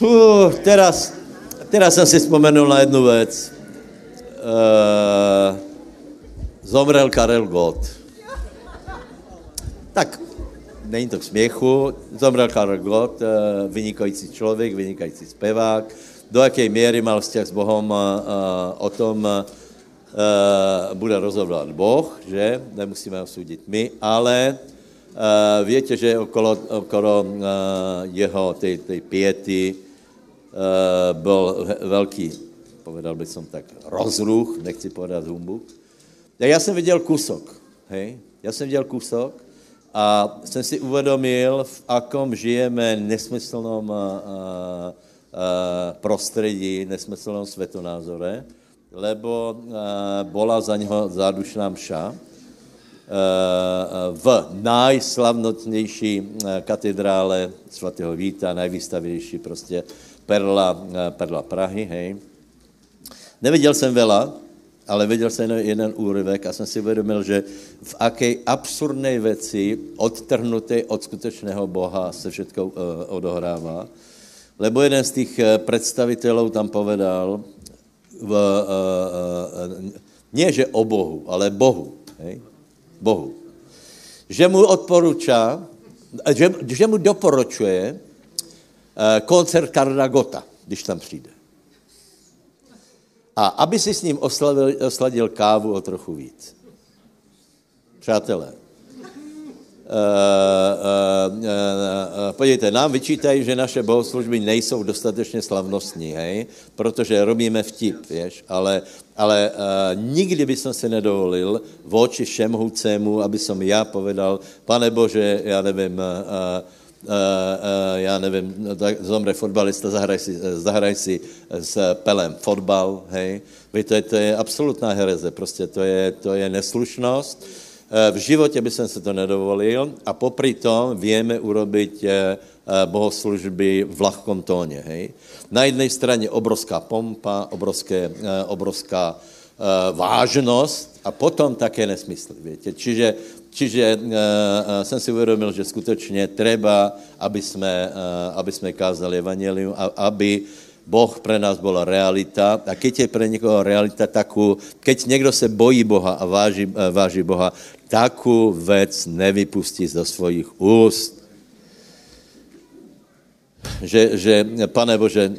Uh, teraz, teraz jsem si vzpomenul na jednu věc. Uh, zomrel Karel Gott. Tak, není to k směchu, zomrel Karel Gott, uh, vynikající člověk, vynikající zpěvák. Do jaké míry mal vzťah s Bohem, uh, o tom bude rozhodovat Boh, že? Nemusíme ho soudit my, ale víte, že okolo, okolo jeho piety uh, byl velký, povedal bych som tak, rozruch, nechci povedat humbuk. Já jsem viděl kusok, hej? Já jsem viděl kusok a jsem si uvědomil, v akom žijeme nesmyslnom uh, uh, prostředí, nesmyslnom svetonázore, lebo uh, bola za něho zádušná mša uh, v najslavnotnější katedrále svatého Víta, najvýstavější prostě perla, uh, perla Prahy, hej. Neviděl jsem vela, ale viděl jsem jeden úryvek a jsem si uvědomil, že v aké absurdné věci, odtrhnuté od skutečného Boha, se všechno uh, odohrává. Lebo jeden z těch představitelů tam povedal, v, uh, uh, nie že o Bohu, ale Bohu. Hej? Bohu. Že mu odporučá, že, že mu doporučuje koncert Karla Gota, když tam přijde. A aby si s ním oslavil, osladil kávu o trochu víc. Přátelé, uh, uh, podívejte, nám vyčítají, že naše bohoslužby nejsou dostatečně slavnostní, hej? protože robíme vtip, věš? ale, ale nikdy by som si nedovolil v oči všemhoucému, aby som já povedal, pane Bože, já nevím, uh, já nevím, no, zomře fotbalista, zahraj si, zahraj si s Pelem fotbal, hej. Vy, to je, absolutná hereze, prostě to je, to je neslušnost. V životě by jsem se to nedovolil a popri tom vieme urobiť bohoslužby v lahkom tóně, hej. Na jedné straně obrovská pompa, obrovské, obrovská vážnost a potom také nesmysly, větě. Čiže Čiže uh, jsem si uvědomil, že skutečně treba, aby jsme, uh, aby jsme kázali evangelium, a, aby Boh pre nás byla realita. A keď je pre někoho realita takú, keď někdo se bojí Boha a váží, váží Boha, takú věc nevypustí zo svojich úst. Že, že pane Bože,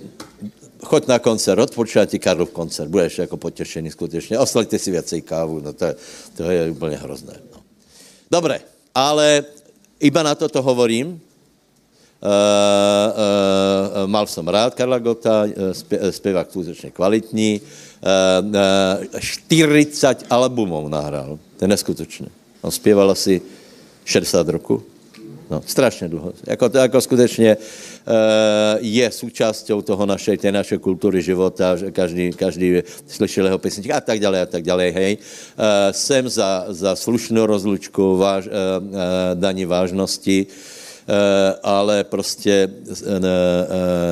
choď na koncert, odpočítaj ti Karlov koncert, budeš jako potěšený skutečně, oslaďte si věcej kávu, no to, to je úplně hrozné. No. Dobre, ale iba na toto hovorím. Uh, uh, mal som rád Karla Gota, spě, zpěvák skutečně kvalitní. Uh, uh, 40 albumů nahrál, to je neskutečné. On zpěval asi 60 roku. No, strašně dlouho. Jako, to jako skutečně uh, je součástí toho naše, té naše kultury života, že každý, každý slyšel jeho písničky a tak dále a tak dále, hej. Uh, jsem za, za slušnou rozlučku váž, uh, daní vážnosti, ale prostě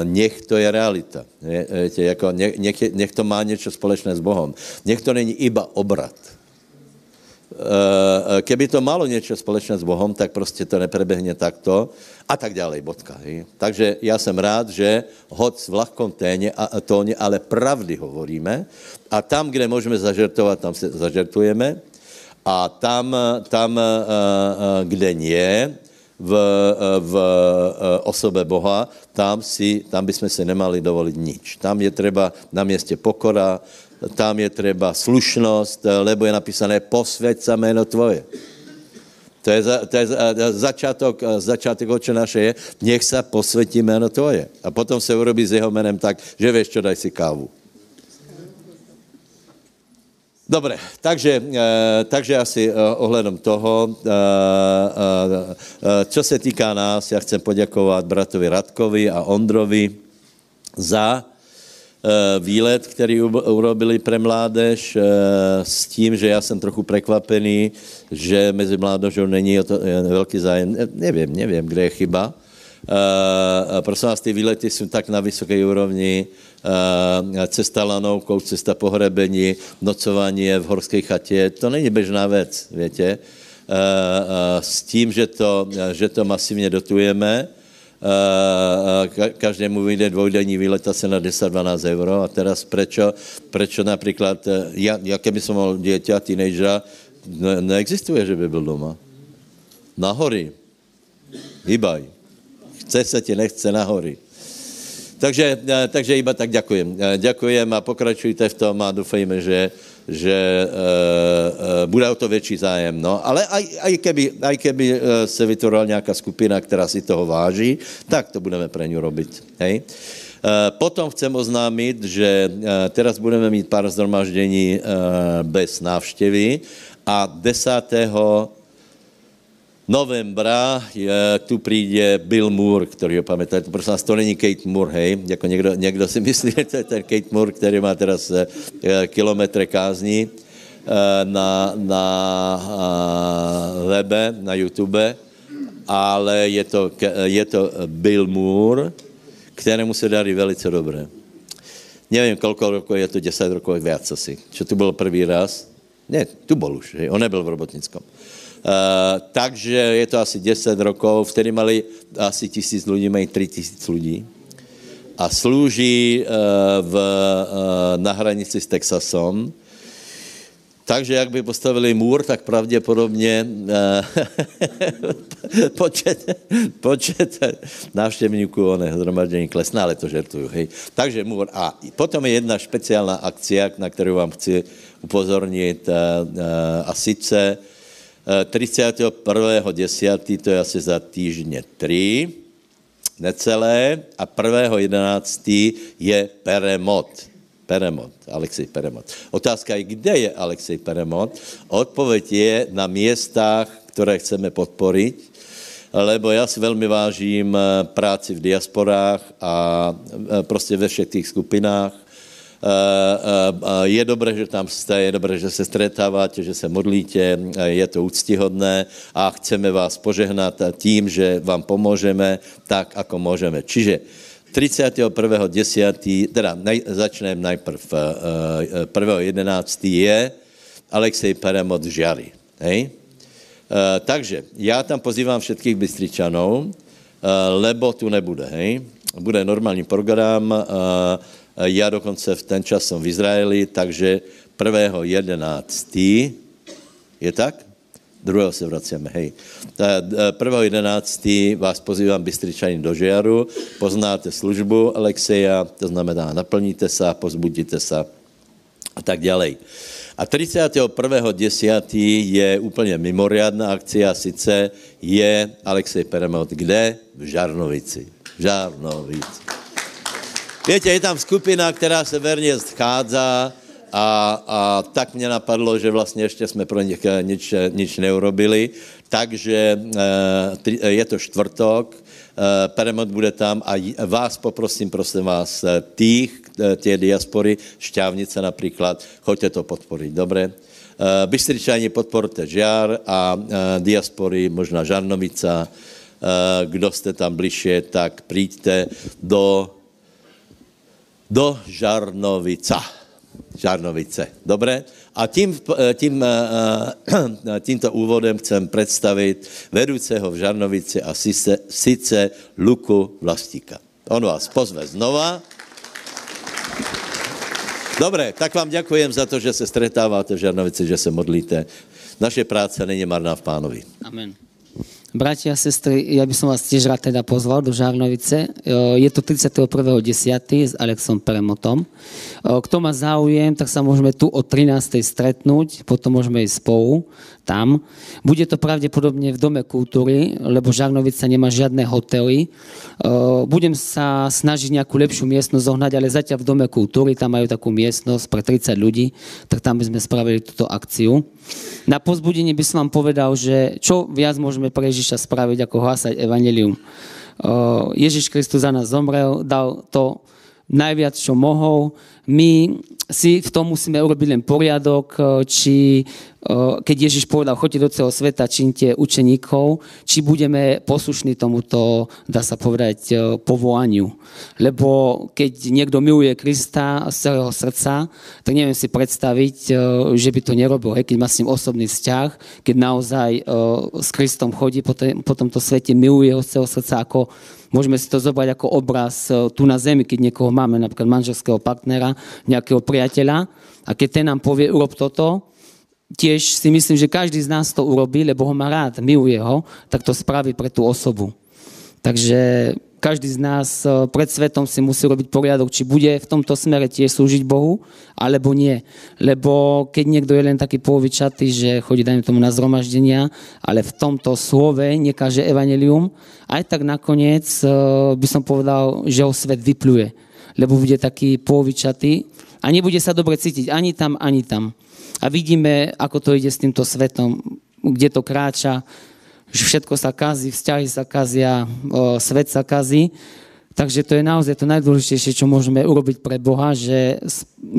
nech to je realita. Je, jako, nech, nech, to má něco společné s Bohem. Nech to není iba obrat Eh, keby to malo něco společné s Bohem, tak prostě to neprebehne takto a tak dále, bodka. Hej. Takže já jsem rád, že hoď v lahkom téně a, tóně, ale pravdy hovoríme a tam, kde můžeme zažertovat, tam se zažertujeme a tam, tam eh, eh, kde nie, v, v osobe Boha, tam, si, tam bychom si nemali dovolit nič. Tam je třeba na městě pokora, tam je třeba slušnost, lebo je napísané posvěť sa jméno tvoje. To je, za, to je začátek, začátek oče naše je, nech se posvětí jméno tvoje. A potom se urobí s jeho jménem tak, že víš, čo, daj si kávu. Dobre, takže, takže asi ohledom toho, co se týká nás, já chcem poděkovat bratovi Radkovi a Ondrovi za Eh, výlet, který urobili pre mládež eh, s tím, že já jsem trochu překvapený, že mezi mládežou není to eh, velký zájem. Nevím, nevím, kde je chyba. Prosím vás, ty výlety jsou tak na vysoké úrovni, cesta lanovkou, cesta pohrebení, nocování v horské chatě, to není běžná věc, větě. S tím, že to, že to masivně dotujeme, každému vyjde dvojdenní výlet asi na 10-12 euro a teraz prečo, prečo například, ja, ja keby som mal dieťa, teenagera, ne, neexistuje, že by byl doma. Na hory. Hýbaj. Chce se ti, nechce na hory. Takže, takže iba tak ďakujem. Ďakujem a pokračujte v tom a doufejme, že, že uh, bude o to větší zájem. No. Ale aj, aj, keby, aj keby uh, se vytvorila nějaká skupina, která si toho váží, tak to budeme pre ňu robiť. Hej? Potom chcem oznámit, že teraz budeme mít pár zhromaždění bez návštěvy a 10 novembra je, tu přijde Bill Moore, který ho pamätáte. Prosím vás, to není Kate Moore, hej? Jako někdo, někdo si myslí, že to je ten Kate Moore, který má teraz e, kilometre kázní e, na, na e, webe, na YouTube, ale je to, je to Bill Moore, kterému se darí velice dobré. Nevím, kolko rokov je to, 10 rokov, viac asi. Čo tu byl první raz? Ne, tu bol už, hej? on nebyl v Robotnickom. Uh, takže je to asi 10 rokov, vtedy mali asi tisíc lidí, mají 3 tisíc lidí a slouží uh, v, uh, na hranici s Texasom. Takže jak by postavili můr, tak pravděpodobně počet, počet návštěvníků oného zhromaždění klesná, ale to žertuju, hej. Takže můr. A potom je jedna speciální akcia, na kterou vám chci upozornit, a sice 31.10. to je asi za týždně 3, necelé, a 1.11. je Peremot. Peremot, Alexej Peremot. Otázka je, kde je Alexej Peremot? Odpověď je na městách, které chceme podporit, lebo já si velmi vážím eh, práci v diasporách a eh, prostě ve všech těch skupinách Eh, eh, je dobré, že tam jste, je dobré, že se stretáváte, že se modlíte, je to úctihodné a chceme vás požehnat tím, že vám pomůžeme tak, ako můžeme. Čiže 31.10., teda nej, začneme najprv uh, 1.11. je Alexej Peremot Žary. Hej? Takže já tam pozývám všetkých Bystričanov, uh, lebo tu nebude, hej? Bude normální program, já dokonce v ten čas jsem v Izraeli, takže 1.11. je tak? Druhého se vracíme, hej. 1.11. vás pozývám Bystričanin do Žiaru, poznáte službu Alexeja, to znamená naplníte se, pozbudíte se a tak ďalej. A 31.10. je úplně mimoriadná akcia, sice je Alexej Peremot kde? V Žarnovici. V Žarnovici. Víte, je tam skupina, která se verně schádza a, a tak mě napadlo, že vlastně ještě jsme pro ně nič, nič neurobili, takže e, je to čtvrtok, Peremot bude tam a vás poprosím, prosím vás, tých, tie diaspory, Šťávnice například, choďte to podporit, dobré? Bystričani podporte Žiar a diaspory, možná Žarnovica, kdo jste tam bližšie, tak přijďte do do Žarnovica. Žarnovice. Dobré? A tím, tím, eh, tímto úvodem chcem představit vedoucího v Žarnovici a sice, sice Luku Vlastíka. On vás pozve znova. Dobré, tak vám děkujem za to, že se stretáváte v Žarnovici, že se modlíte. Naše práce není marná v pánovi. Amen. Bratia a sestry, ja by som vás tiež rád teda pozval do Žarnovice. Je to 31.10. s Alexom Premotom. Kto má záujem, tak sa môžeme tu o 13. stretnúť, potom môžeme ísť spolu tam. Bude to pravdepodobne v Dome kultúry, lebo Žarnovica nemá žiadne hotely. Budem sa snažiť nejakú lepšiu miestnosť zohnať, ale zatiaľ v Dome kultúry, tam majú takú miestnosť pre 30 ľudí, tak tam by sme spravili túto akciu. Na pozbudenie by som vám povedal, že čo viac môžeme pre Ježiša spraviť, ako hlásať evanelium. Ježiš Kristus za nás zomrel, dal to najviac, čo mohol. My si v tom musíme urobiť len poriadok, či keď Ježiš povedal, choďte do celého sveta, činte učeníkov, či budeme poslušní tomuto, dá sa povedať, povolaniu. Lebo keď niekto miluje Krista z celého srdca, tak neviem si predstaviť, že by to nerobil, keď má s ním osobný vzťah, keď naozaj s Kristom chodí po, po tomto svete, miluje ho z celého srdca, ako môžeme si to zobrať ako obraz tu na zemi, keď niekoho máme, napríklad manželského partnera, nejakého priateľa, a keď ten nám povie, urob toto, tiež si myslím, že každý z nás to urobí, lebo ho má rád, miluje ho, tak to spraví pre tú osobu. Takže každý z nás pred svetom si musí robiť poriadok, či bude v tomto smere tiež slúžiť Bohu, alebo nie. Lebo keď niekto je len taký polovičatý, že chodí, dajme tomu, na zhromaždenia, ale v tomto slove nekáže evanelium, aj tak nakoniec by som povedal, že ho svet vypluje. Lebo bude taký polovičatý a nebude sa dobre cítiť ani tam, ani tam. A vidíme, ako to ide s týmto svetom, kde to kráča, že všetko sa kazí, vzťahy sa kazia, svet sa kazí. Takže to je naozaj to najdôležitejšie, čo môžeme urobiť pre Boha, že,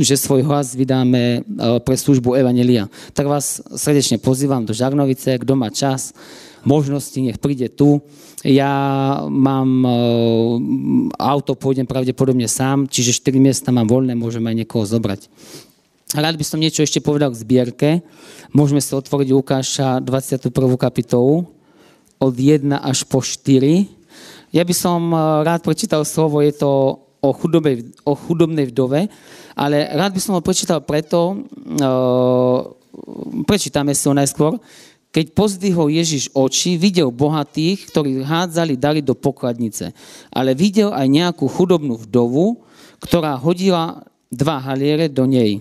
že svoj hlas vydáme pre službu Evanelia. Tak vás srdečne pozývam do Žarnovice, kto má čas, možnosti, nech príde tu. Ja mám auto, pôjdem pravdepodobne sám, čiže 4 miesta mám voľné, môžem aj niekoho zobrať. Rád by som niečo ešte povedal k zbierke. Môžeme si otvoriť Lukáša 21. kapitolu od 1 až po 4. Ja by som rád prečítal slovo, je to o, chudobej, o chudobnej vdove, ale rád by som ho prečítal preto, uh, prečítame si ho najskôr, keď pozdvihol Ježiš oči, videl bohatých, ktorí hádzali dali do pokladnice, ale videl aj nejakú chudobnú vdovu, ktorá hodila dva haliere do nej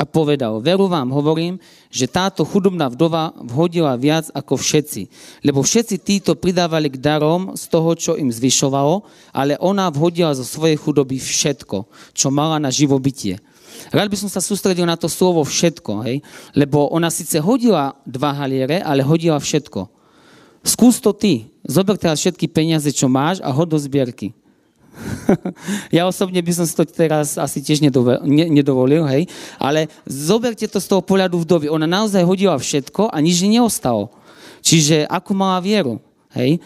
a povedal, veru vám hovorím, že táto chudobná vdova vhodila viac ako všetci. Lebo všetci títo pridávali k darom z toho, čo im zvyšovalo, ale ona vhodila zo svojej chudoby všetko, čo mala na živobytie. Rád by som sa sústredil na to slovo všetko, hej? lebo ona síce hodila dva haliere, ale hodila všetko. Skús to ty. Zober teraz všetky peniaze, čo máš a hod do zbierky. ja osobne by som si to teraz asi tiež nedovolil, hej, ale zoberte to z toho pohľadu vdovy. Ona naozaj hodila všetko a nič neostalo. Čiže ako mala vieru, hej.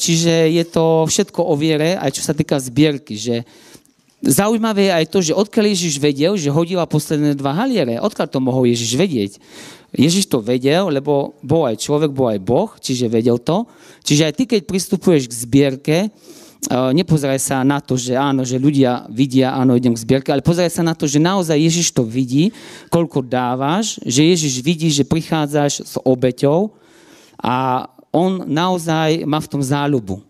Čiže je to všetko o viere, aj čo sa týka zbierky, že Zaujímavé je aj to, že odkiaľ Ježiš vedel, že hodila posledné dva haliere. Odkiaľ to mohol Ježiš vedieť? Ježiš to vedel, lebo bol aj človek, bol aj Boh, čiže vedel to. Čiže aj ty, keď pristupuješ k zbierke, nepozeraj sa na to, že áno, že ľudia vidia, áno, idem k zbierke, ale pozeraj sa na to, že naozaj Ježiš to vidí, koľko dávaš, že Ježiš vidí, že prichádzaš s obeťou a on naozaj má v tom záľubu.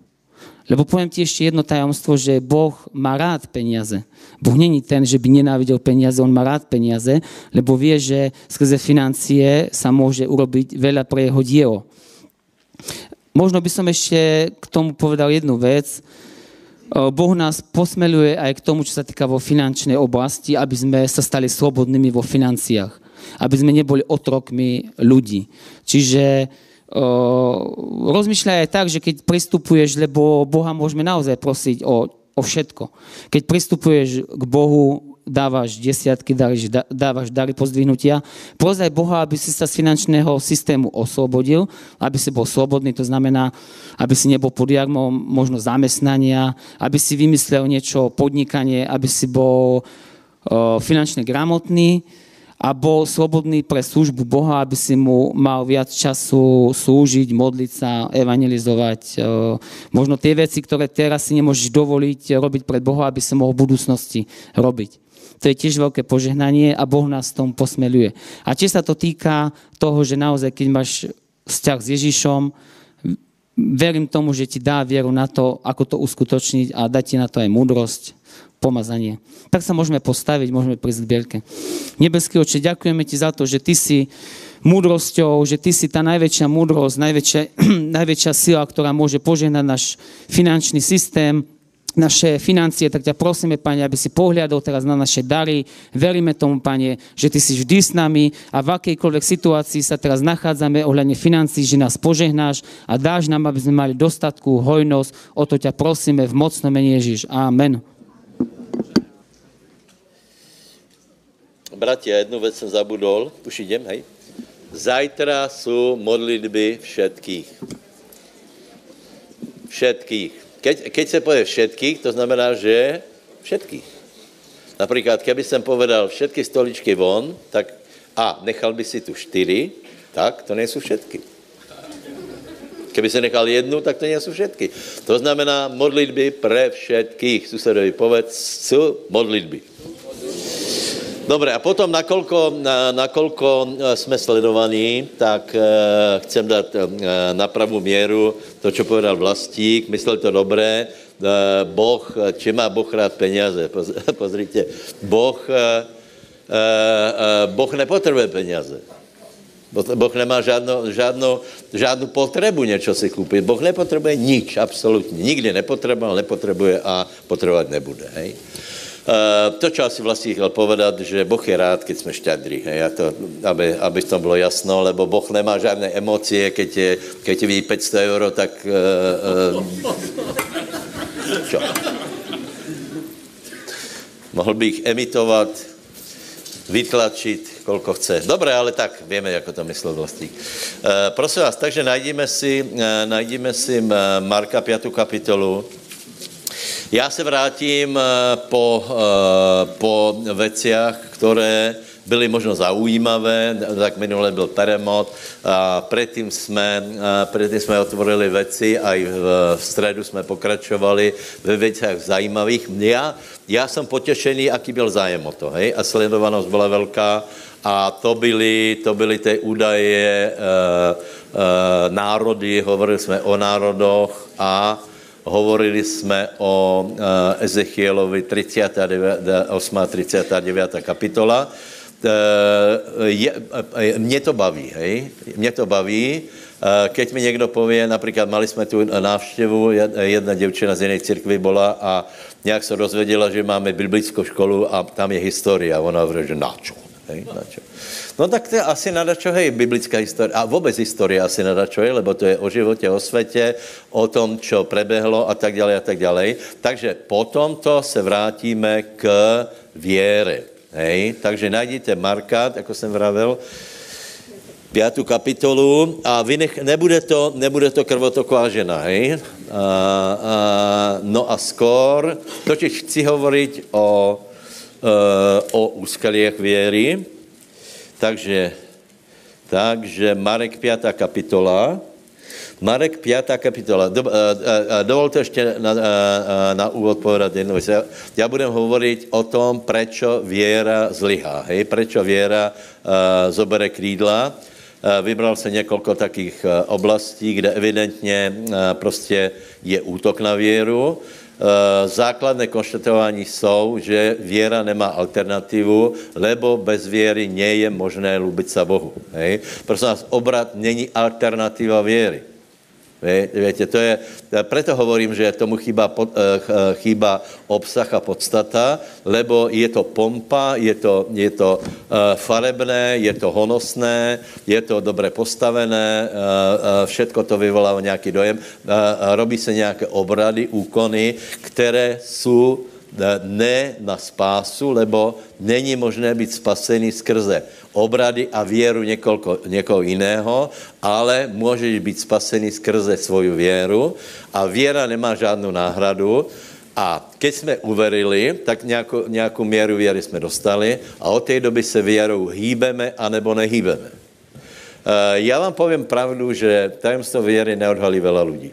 Lebo poviem ti ešte jedno tajomstvo, že Boh má rád peniaze. Boh není ten, že by nenávidel peniaze, on má rád peniaze, lebo vie, že skrze financie sa môže urobiť veľa pre jeho dielo. Možno by som ešte k tomu povedal jednu vec. Boh nás posmeluje aj k tomu, čo sa týka vo finančnej oblasti, aby sme sa stali slobodnými vo financiách. Aby sme neboli otrokmi ľudí. Čiže rozmýšľaj aj tak, že keď pristupuješ, lebo Boha môžeme naozaj prosiť o, o všetko. Keď pristupuješ k Bohu dávaš desiatky, dávaš, dávaš dary pozdvihnutia. Prozaj Boha, aby si sa z finančného systému oslobodil, aby si bol slobodný, to znamená, aby si nebol pod jarmom možno zamestnania, aby si vymyslel niečo, podnikanie, aby si bol finančne gramotný a bol slobodný pre službu Boha, aby si mu mal viac času slúžiť, modliť sa, evangelizovať. Možno tie veci, ktoré teraz si nemôžeš dovoliť robiť pred Boha, aby si mohol v budúcnosti robiť. To je tiež veľké požehnanie a Boh nás tom posmeluje. A tiež sa to týka toho, že naozaj, keď máš vzťah s Ježišom, verím tomu, že ti dá vieru na to, ako to uskutočniť a dá ti na to aj múdrosť, pomazanie. Tak sa môžeme postaviť, môžeme prísť k bierke. Nebeský oče, ďakujeme ti za to, že ty si múdrosťou, že ty si tá najväčšia múdrosť, najväčšia, najväčšia sila, ktorá môže požehnať náš finančný systém, naše financie, tak ťa prosíme, Pane, aby si pohľadol teraz na naše dary. Veríme tomu, Pane, že Ty si vždy s nami a v akejkoľvek situácii sa teraz nachádzame ohľadne financí, že nás požehnáš a dáš nám, aby sme mali dostatku, hojnosť. O to ťa prosíme v mocnom mene Ježiš. Amen. Bratia, jednu vec som zabudol, už idem, hej. Zajtra jsou modlitby všetkých. Všetkých. Keď, keď se povie všetkých, to znamená, že všetkých. Například, keby jsem povedal všetky stoličky von, tak a nechal by si tu čtyři, tak to nejsou všetky. Keby se nechal jednu, tak to nejsou všetky. To znamená modlitby pre všetkých. Susedovi povedz, jsou modlitby. Dobre, a potom, nakolko, na, nakolko e, jsme sledovaní, tak e, chcem dát e, na pravou měru to, co povedal vlastík, myslel to dobré, Boh, či má Boh rád peněze, pozrite, Boh, boh nepotřebuje peněze. Boh nemá žádnou, žádnou, žádnou potřebu něco si koupit. Boh nepotřebuje nič, absolutně. Nikdy nepotřeboval, nepotřebuje a potřebovat nebude. Hej? Uh, to, čo asi vlastní chtěl povedat, že Boh je rád, keď jsme šťadrí, hej, to, aby, aby to bylo jasno, lebo Boh nemá žádné emocie, keď je, keď je ví 500 euro, tak uh, uh, čo? Mohl bych emitovat, vytlačit, kolko chce. Dobré, ale tak víme, jak to myslel vlastník. Uh, prosím vás, takže najdíme si, uh, najdíme si Marka 5. kapitolu, já se vrátím eh, po, eh, po veciach, které byly možno zaujímavé, tak minule byl Peremot a předtím jsme, eh, předtím jsme otvorili veci a i v, v středu jsme pokračovali ve věcech zajímavých. Já, já jsem potěšený, aký byl zájem o to, hej? a sledovanost byla velká a to byly, to byly ty údaje e, e, národy, hovorili jsme o národoch a hovorili jsme o uh, Ezechielovi 38. 39. kapitola. Je, uh, mě to baví, hej? Mě to baví. Keď mi někdo pově, například mali jsme tu návštěvu, jedna děvčina z jiné církvy byla a nějak se dozvěděla, že máme biblickou školu a tam je historie. A ona hovoří, že na čo? Hej, na čo? No tak to je asi na hej, biblická historie. A vůbec historie asi na čo, hej, lebo to je o životě, o světě, o tom, čo prebehlo a tak dále a tak dále. Takže potom to se vrátíme k věre. Hej, takže najděte Marka, jako jsem vravil, pátou kapitolu a vy nech, nebude, to, nebude to krvotoková žena, hej? A, a, no a skor, totiž chci hovorit o, e, o úskaliech věry, takže, takže Marek 5. kapitola. Marek 5. kapitola. Do, uh, uh, dovolte ještě na, uh, na úvod povedat jednu věc. Já, já budem hovorit o tom, prečo věra zlyhá. Hej? Prečo věra uh, zobere krídla. Uh, vybral se několik takých oblastí, kde evidentně prostě je útok na věru. Eh, základné konštatování jsou, že věra nemá alternativu, lebo bez věry nie je možné lubit se Bohu. Hej? Prosím vás, obrat není alternativa věry. Víte, to je, preto hovorím, že tomu chýba, eh, chýba obsah a podstata, lebo je to pompa, je to, je to eh, farebné, je to honosné, je to dobře postavené, eh, všetko to vyvolává nějaký dojem, robí se nějaké obrady, úkony, které jsou ne na spásu, lebo není možné být spasený skrze obrady a věru někoho, někoho jiného, ale můžeš být spasený skrze svoju věru a věra nemá žádnou náhradu, a keď jsme uverili, tak nějakou, nějakou měru věry jsme dostali a od té doby se věrou hýbeme anebo nehýbeme. Eh, já vám povím pravdu, že tajemstvo věry neodhalí veľa lidí.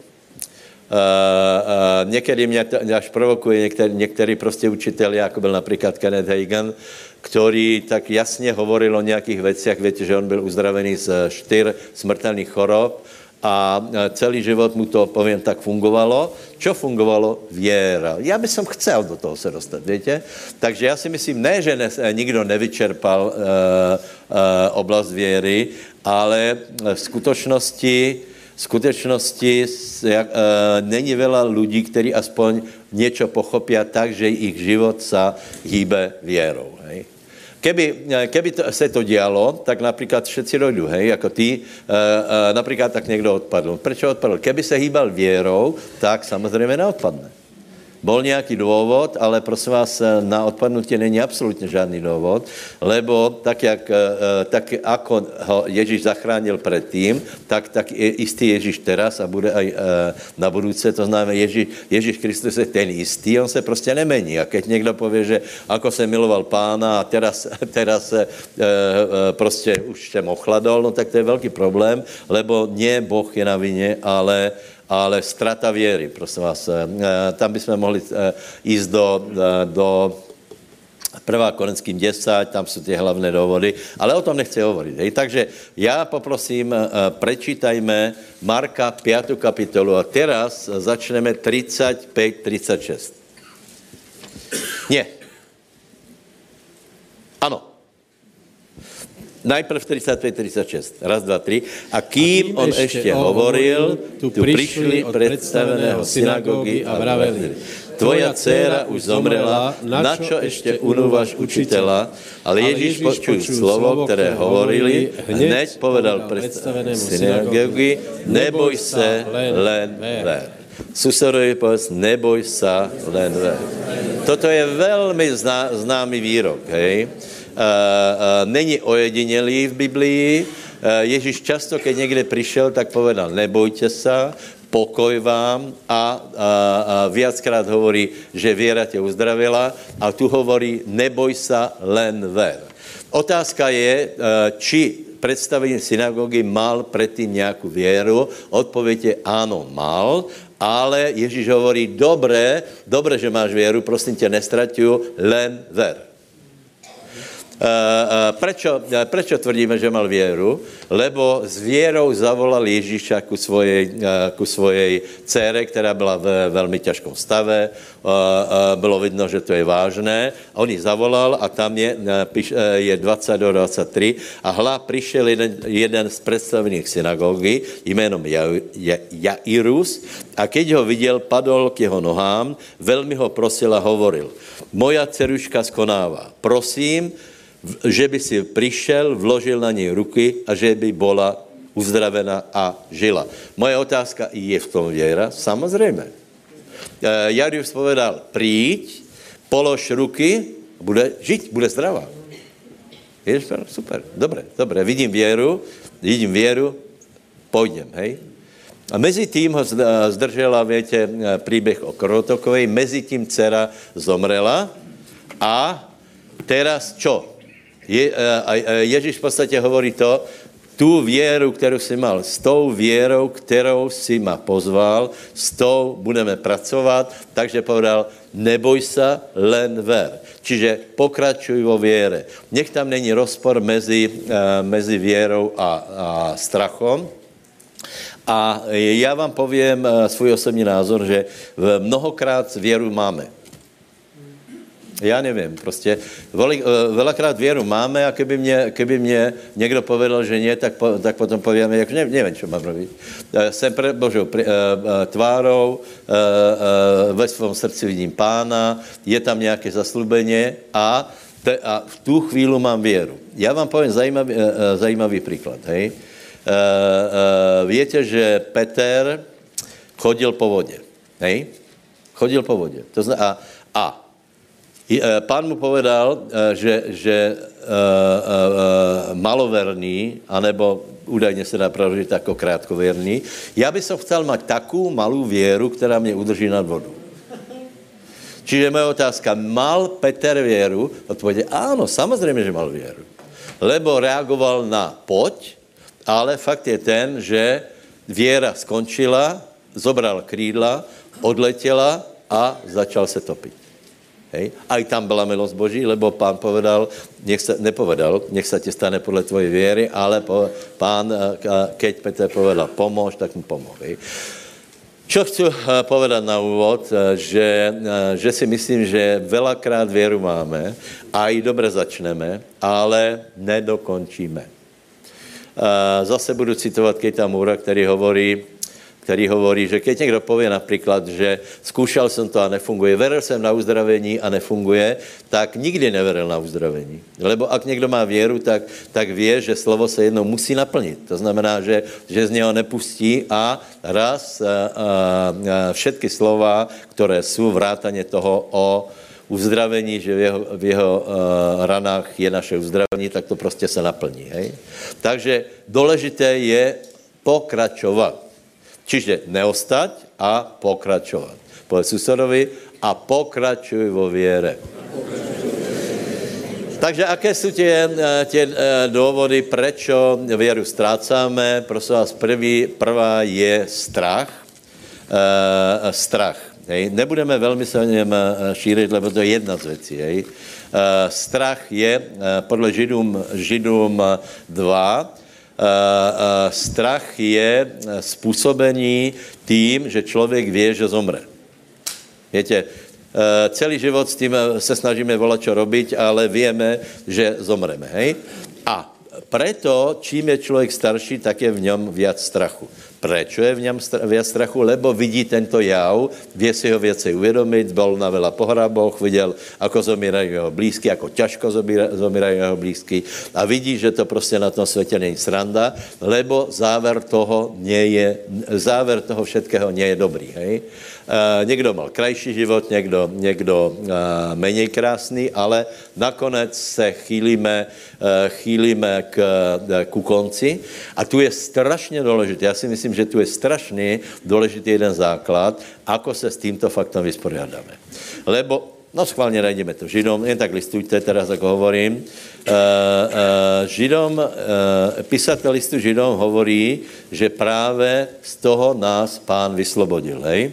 Uh, uh, někdy mě až provokuje některý, některý prostě učitel, jako byl například Kenneth Hagen, který tak jasně hovoril o nějakých věcech, víte, že on byl uzdravený z čtyř smrtelných chorob a celý život mu to, povím tak, fungovalo. Čo fungovalo? Věra. Já bych som chcel do toho se dostat, víte? Takže já si myslím, ne, že ne, nikdo nevyčerpal uh, uh, oblast věry, ale v skutečnosti skutečnosti jak, e, není veľa lidí, kteří aspoň něco pochopí tak, že jejich život sa hýbe věrou. Hej? Keby, e, keby to, se to dělalo, tak například všetci dojdou, hej, jako ty, e, e, například tak někdo odpadl. Proč odpadl? Keby se hýbal věrou, tak samozřejmě neodpadne. Bol nějaký důvod, ale prosím vás, na odpadnutí není absolutně žádný důvod, lebo tak, jak, tak ako ho Ježíš zachránil předtím, tak, tak je istý Ježíš teraz a bude aj na budouce, to znamená Ježíš, Ježíš Kristus je ten istý, on se prostě nemení. A keď někdo pově, že ako se miloval pána a teraz, teraz se prostě už jsem ochladol, no tak to je velký problém, lebo nie Boh je na vině, ale ale strata věry, prosím vás. Tam bychom mohli jít do, do 1. Korinským 10, tam jsou ty hlavné důvody, ale o tom nechci hovorit. Hej. Takže já poprosím, prečítajme Marka 5. kapitolu a teraz začneme 35-36. Ne. Ano. Najprv 35-36. Raz, dva, tři. A kým on ještě hovoril, tu přišli od představeného synagogy a vraveli. Tvoja dcera už zomrela, na čo ještě unúvaš učitela? Ale Ježíš počul slovo, které hovorili, hned povedal představenému synagogy, neboj se, len ver. Susedovi povedz, neboj se, len ver. Toto je velmi zná, známý výrok, hej? Není ojedinělý v Biblii. Ježíš často, keď někde přišel, tak povedal, nebojte se, pokoj vám a, a, a viackrát hovorí, že věra tě uzdravila a tu hovorí, neboj se, len ver. Otázka je, či představení synagogy mal předtím nějakou věru. Odpověď je ano, mal, ale Ježíš hovorí, dobré, dobré, že máš věru, prosím tě, nestratuju, len ver. Eh, eh, prečo, eh, prečo tvrdíme, že mal věru? Lebo s věrou zavolal Ježíša ku svojej, ku svojej dcere, která byla ve velmi těžkom stave. Bylo vidno, že to je vážné. On ji zavolal a tam je, je 20 do 23 a hla přišel jeden, jeden z představených synagogy jménem Jairus a keď ho viděl, padol k jeho nohám, velmi ho prosil a hovoril, moja dceruška skonává, prosím, že by si přišel, vložil na něj ruky a že by byla uzdravena a žila. Moje otázka, je v tom věra? Samozřejmě. Eh, Jarius povedal, přijď, polož ruky, bude žít, bude zdravá. Je super, dobré, dobré. Vidím věru, vidím věru, půjdem, hej. A mezi tím ho zdržela, větě, eh, příběh o Krotokové, mezi tím dcera zomrela a teraz čo? Je, a Ježíš v podstatě hovorí to, tu věru, kterou jsi mal, s tou věrou, kterou si ma pozval, s tou budeme pracovat, takže povedal, neboj se, len ver. Čiže pokračuj vo věre. Nech tam není rozpor mezi, mezi věrou a, a strachom. A já vám povím svůj osobní názor, že mnohokrát věru máme. Já nevím, prostě eh, velakrát věru máme a keby mě, keby mě někdo povedal, že ne, tak, po, tak potom povíme, jak ne, nevím, co mám robit. Eh, jsem před Božou uh, tvárou, ve svém srdci vidím pána, je tam nějaké zaslubeně a, te, a v tu chvíli mám věru. Já vám povím zajímavý, zajímavý příklad. Hej? Víte, že Peter chodil po vodě. Hej? Chodil po vodě. To zna, a, Eh, pán mu povedal, eh, že, že uh, maloverný, anebo údajně se dá prorožit jako krátkověrný, já bych chcel mít takovou malou věru, která mě udrží nad vodu. Čiže moje otázka, mal Peter věru? Odpověď ano, samozřejmě, že mal věru. Lebo reagoval na poď, ale fakt je ten, že věra skončila, zobral krídla, odletěla a začal se topit. Hej? A i tam byla milost Boží, lebo pán povedal, nech se, nepovedal, nech se ti stane podle tvoje věry, ale po, pán, eh, keď Petr povedal, pomož, tak mu pomohl. Čo chci eh, povedat na úvod, eh, že, že si myslím, že velakrát věru máme a i dobře začneme, ale nedokončíme. Zase budu citovat Kejta Mura, který hovorí, který hovorí, že keď někdo pově například, že zkoušel jsem to a nefunguje, veril jsem na uzdravení a nefunguje, tak nikdy neveril na uzdravení. Lebo ak někdo má věru, tak, tak ví, že slovo se jednou musí naplnit. To znamená, že, že z něho nepustí a raz a, a, a všetky slova, které jsou vrátaně toho o uzdravení, že v jeho, v jeho uh, ranách je naše uzdravení, tak to prostě se naplní. Hej? Takže důležité je pokračovat. Čiže neostať a pokračovat. Povedz susedovi a pokračuj vo věre. Takže aké jsou tě, tě důvody, proč věru ztrácáme? Prosím vás, prvý, prvá je strach. Uh, strach. Hej. Nebudeme velmi se o něm šířit, lebo to je jedna z věcí. Hej. Uh, strach je podle Židům, Židům 2, Uh, uh, strach je způsobený tím, že člověk ví, že zomre. Víte, celý život s tím se snažíme volat, čo robiť, ale víme, že zomreme. Hej? A preto, čím je člověk starší, tak je v něm viac strachu. Prečo je v něm viac strachu? Lebo vidí tento jav, vie si ho věcej uvědomit, bol na veľa pohraboch, viděl, ako zomírají jeho blízky, ako ťažko zomírají jeho blízky a vidí, že to prostě na tom světě není sranda, lebo záver toho, nie je, záver toho všetkého nie je dobrý. Hej? Uh, někdo mal krajší život, někdo, někdo uh, méně krásný, ale nakonec se chýlíme, uh, chýlíme k, ku konci. A tu je strašně důležité. Já si myslím, že tu je strašně důležitý jeden základ, ako se s tímto faktem vysporiadáme. Lebo No schválně najdeme to Židom, jen tak listujte, teraz jako hovorím. Židom, písatel listu Židom hovorí, že právě z toho nás pán vyslobodil, hej?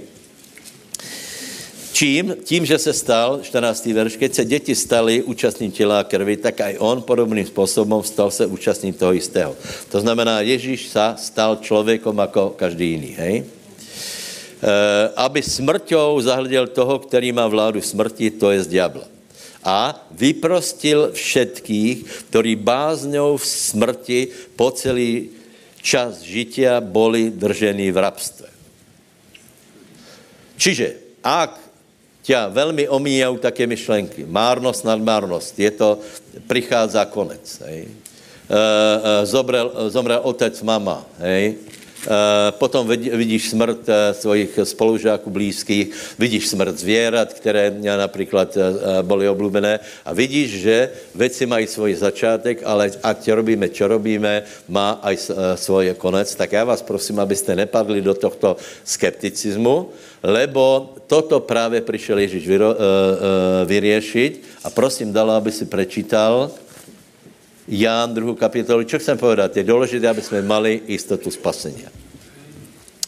Čím? Tím, že se stal, 14. verš, keď se děti stali účastním těla a krvi, tak aj on podobným způsobem stal se účastním toho jistého. To znamená, Ježíš sa stal člověkom jako každý jiný, hej? E, aby smrťou zahleděl toho, který má vládu smrti, to je z diabla. A vyprostil všetkých, ktorí bázňou v smrti po celý čas žitia boli držení v rabstve. Čiže, ak ťa velmi omíjají také myšlenky. Márnost nad márnost. Je to, přichází konec. Hej. E, e, zomrel, zomrel otec, mama. Hej. E, potom vidíš smrt svojich spolužáků blízkých, vidíš smrt zvěrat, které například byly oblúbené a vidíš, že věci mají svůj začátek, ale ať robíme, čo robíme, má aj svůj konec. Tak já vás prosím, abyste nepadli do tohto skepticismu, lebo toto právě přišel Ježíš vyro, uh, uh, vyřešit a prosím dalo, aby si prečítal Ján druhou kapitolu. Čo chcem povedat? Je důležité, aby jsme mali jistotu spasení.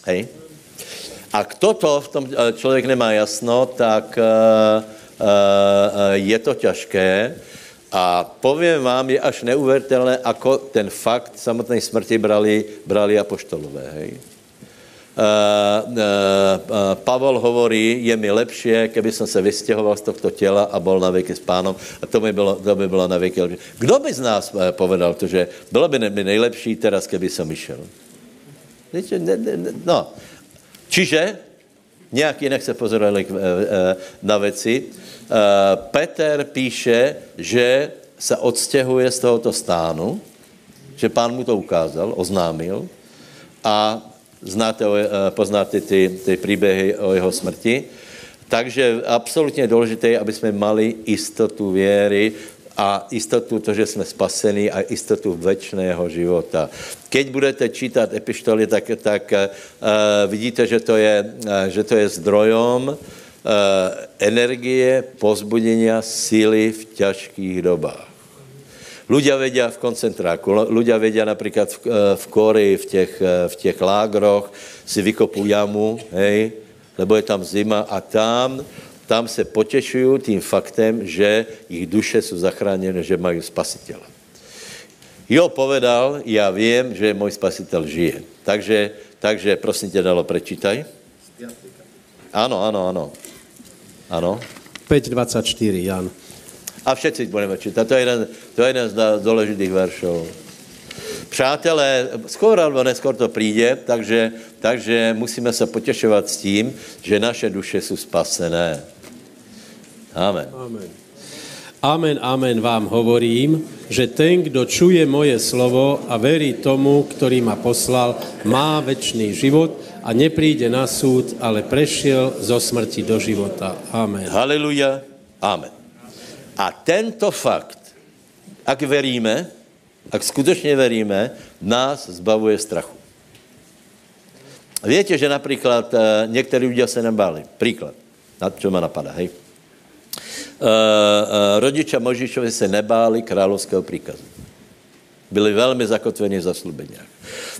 Hej? A kdo to v tom člověk nemá jasno, tak je to těžké. A povím vám, je až neuvěřitelné, ako ten fakt samotné smrti brali, brali apoštolové. Hej? Uh, uh, Pavel hovorí, je mi lepší, keby jsem se vystěhoval z tohto těla a bol na věky s pánom. A to by bylo, to by bylo na věky lepší. Kdo by z nás povedal to, že bylo by mi nejlepší teraz, keby jsem ne, no. Čiže nějak jinak se pozorovali na věci. Peter píše, že se odstěhuje z tohoto stánu, že pán mu to ukázal, oznámil a znáte, eh, poznáte ty, ty příběhy o jeho smrti. Takže absolutně důležité, aby jsme mali jistotu věry a jistotu to, že jsme spasení a jistotu večného života. Keď budete čítat epištoly, tak, tak uh, vidíte, že to je, uh, že to je zdrojom uh, energie, pozbudenia, síly v těžkých dobách. Ľudia vedia v koncentráku, ľudia vedia například v, v Koreji, v těch, v těch lágroch, si vykopú jamu, hej, lebo je tam zima a tam, tam se potešují tím faktem, že jejich duše jsou zachráněny, že mají spasitela. Jo povedal, já vím, že můj spasitel žije. Takže, takže prosím tě, dalo, prečítaj. Ano, ano, ano. Ano. 5.24, Jan. A všetci budeme čítat. To je jeden, to je jeden z důležitých veršů. Přátelé, skoro alebo neskôr to přijde, takže, takže musíme se potěšovat s tím, že naše duše jsou spasené. Amen. Amen. Amen, amen vám hovorím, že ten, kdo čuje moje slovo a verí tomu, ktorý ma poslal, má večný život a nepríde na súd, ale prešiel zo smrti do života. Amen. Haleluja. Amen. A tento fakt, ak veríme, ak skutečně veríme, nás zbavuje strachu. Víte, že například uh, některý lidé se nebáli. Příklad, na čo ma napadá, hej. Uh, uh, rodiče Možišovi se nebáli královského příkazu. Byli velmi zakotveni v zaslubeniach.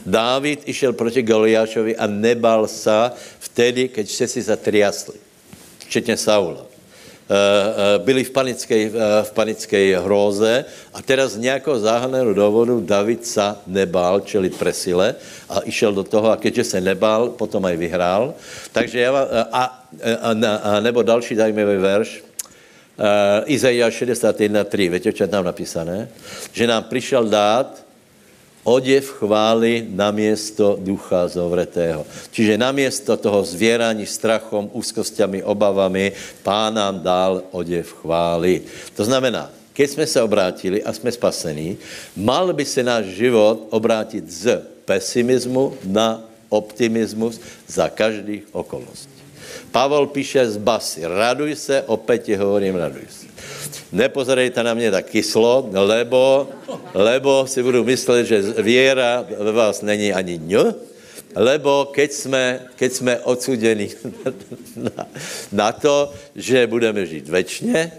Dávid išel proti Goliášovi a nebal sa vtedy, keď si zatriasli. Včetně Saula. Byli v panické, v panické hróze a teraz z nějakého záhadného důvodu David sa nebál čelit presile a išel do toho a keďže se nebál, potom aj vyhrál. Takže já, a, a, a, nebo další zajímavý verš, Uh, Izaia 61.3, víte, čo je tam napísané? Že nám přišel dát oděv chvály na město ducha zovretého. Čiže na město toho zvierání strachom, úzkostiami, obavami, pán nám dal oděv chvály. To znamená, keď jsme se obrátili a jsme spasení, mal by se náš život obrátit z pesimismu na optimismus za každých okolností. Pavel píše z basy, raduj se, opět ti hovorím, raduj se. Nepozerejte na mě tak kyslo, lebo, lebo si budu myslet, že věra ve vás není ani ň, lebo keď jsme, keď jsme odsudeni na, na to, že budeme žít večně,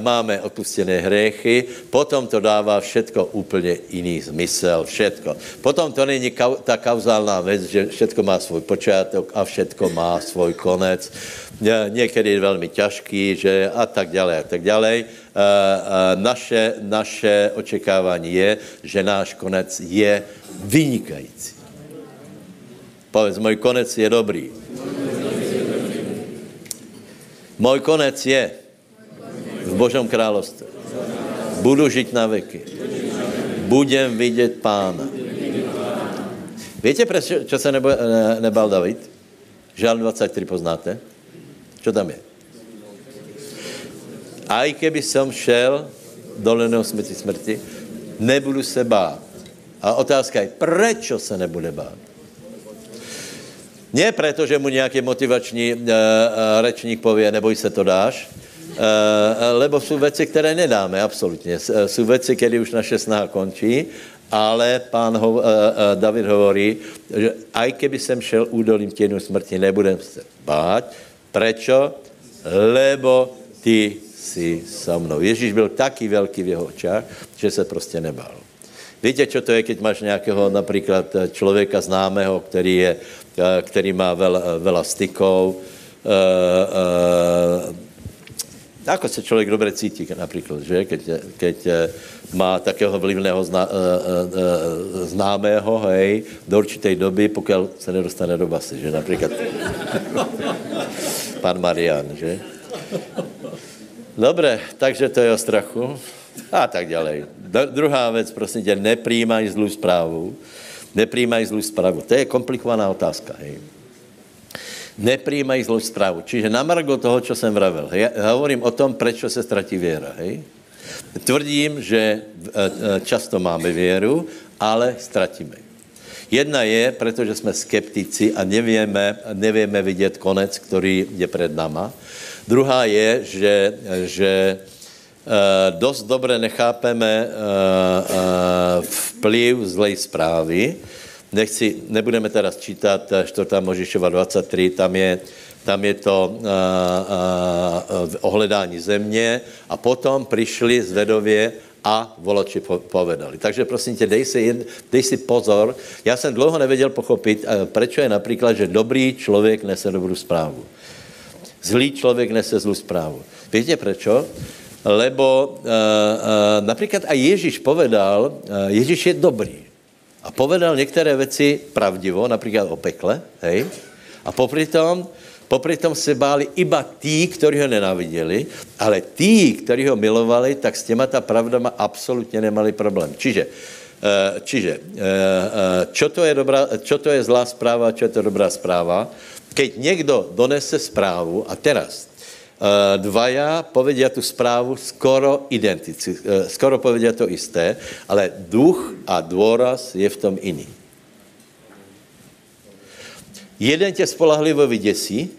máme odpustené hriechy, potom to dává všetko úplně jiný zmysel, všetko. Potom to není kau, ta kauzálná věc, že všetko má svůj počátek a všetko má svůj konec. Někdy je velmi těžký, že a tak dále, a tak dále. Eh, eh, naše, naše očekávání je, že náš konec je vynikající. Povedz, můj konec je dobrý. Můj konec je v Božom království. Budu žít na veky. Budem vidět pána. Víte, proč se nebo, ne, nebal David? Žál 23 poznáte? Co tam je? A i keby som šel dolenou smrti smrti, nebudu se bát. A otázka je, proč se nebude bát? Ne proto, že mu nějaký motivační uh, uh, rečník pově, neboj se, to dáš, lebo jsou věci, které nedáme, absolutně. Eh, jsou věci, které už naše snaha končí, ale pán ho, David hovorí, že aj keby jsem šel údolím těnu smrti, nebudem se bát. Prečo? Lebo ty jsi so mnou. Ježíš byl taky velký v jeho očách, že se prostě nebál. Víte, co to je, keď máš nějakého například člověka známého, který, je, který má veľa, veľa stykov, Ako se člověk dobře cítí například, že? Keď, keď eh, má takého vlivného zná, uh, uh, známého, hej, do určité doby, pokud se nedostane do basy, že například pan Marian, že? Dobré, takže to je o strachu. A tak dále. druhá věc, prosím tě, nepřijímaj zlou zprávu. Nepřijímaj zlou zprávu. To je komplikovaná otázka, hej nepřijímají zlou zprávu. Čiže na margo toho, co jsem vravil, já hovorím o tom, proč se ztratí věra. Hej? Tvrdím, že e, e, často máme věru, ale ztratíme. Jedna je, protože jsme skeptici a nevíme, nevíme vidět konec, který je před náma. Druhá je, že, že e, dost dobře nechápeme vplyv zlej zprávy, nechci, nebudeme teda sčítat 4. Možišova 23, tam je, tam je to uh, uh, ohledání země a potom přišli z vedově a voloči povedali. Takže prosím tě, dej si, dej si pozor. Já jsem dlouho nevěděl pochopit, proč je například, že dobrý člověk nese dobrou zprávu. Zlý člověk nese zlou zprávu. Víte proč? Lebo uh, uh, například a Ježíš povedal, uh, Ježíš je dobrý a povedal některé věci pravdivo, například o pekle, hej, a popri tom, popri tom se báli iba tí, kteří ho nenáviděli, ale tí, kteří ho milovali, tak s těma ta pravdama absolutně nemali problém. Čiže čiže, e, e, čo to, je dobrá, čo to je zlá správa, čo je to dobrá správa? Keď někdo donese správu, a teraz, dvaja povedia tu správu skoro identici, skoro povedia to isté, ale duch a dôraz je v tom iný. Jeden tě spolahlivo vyděsí,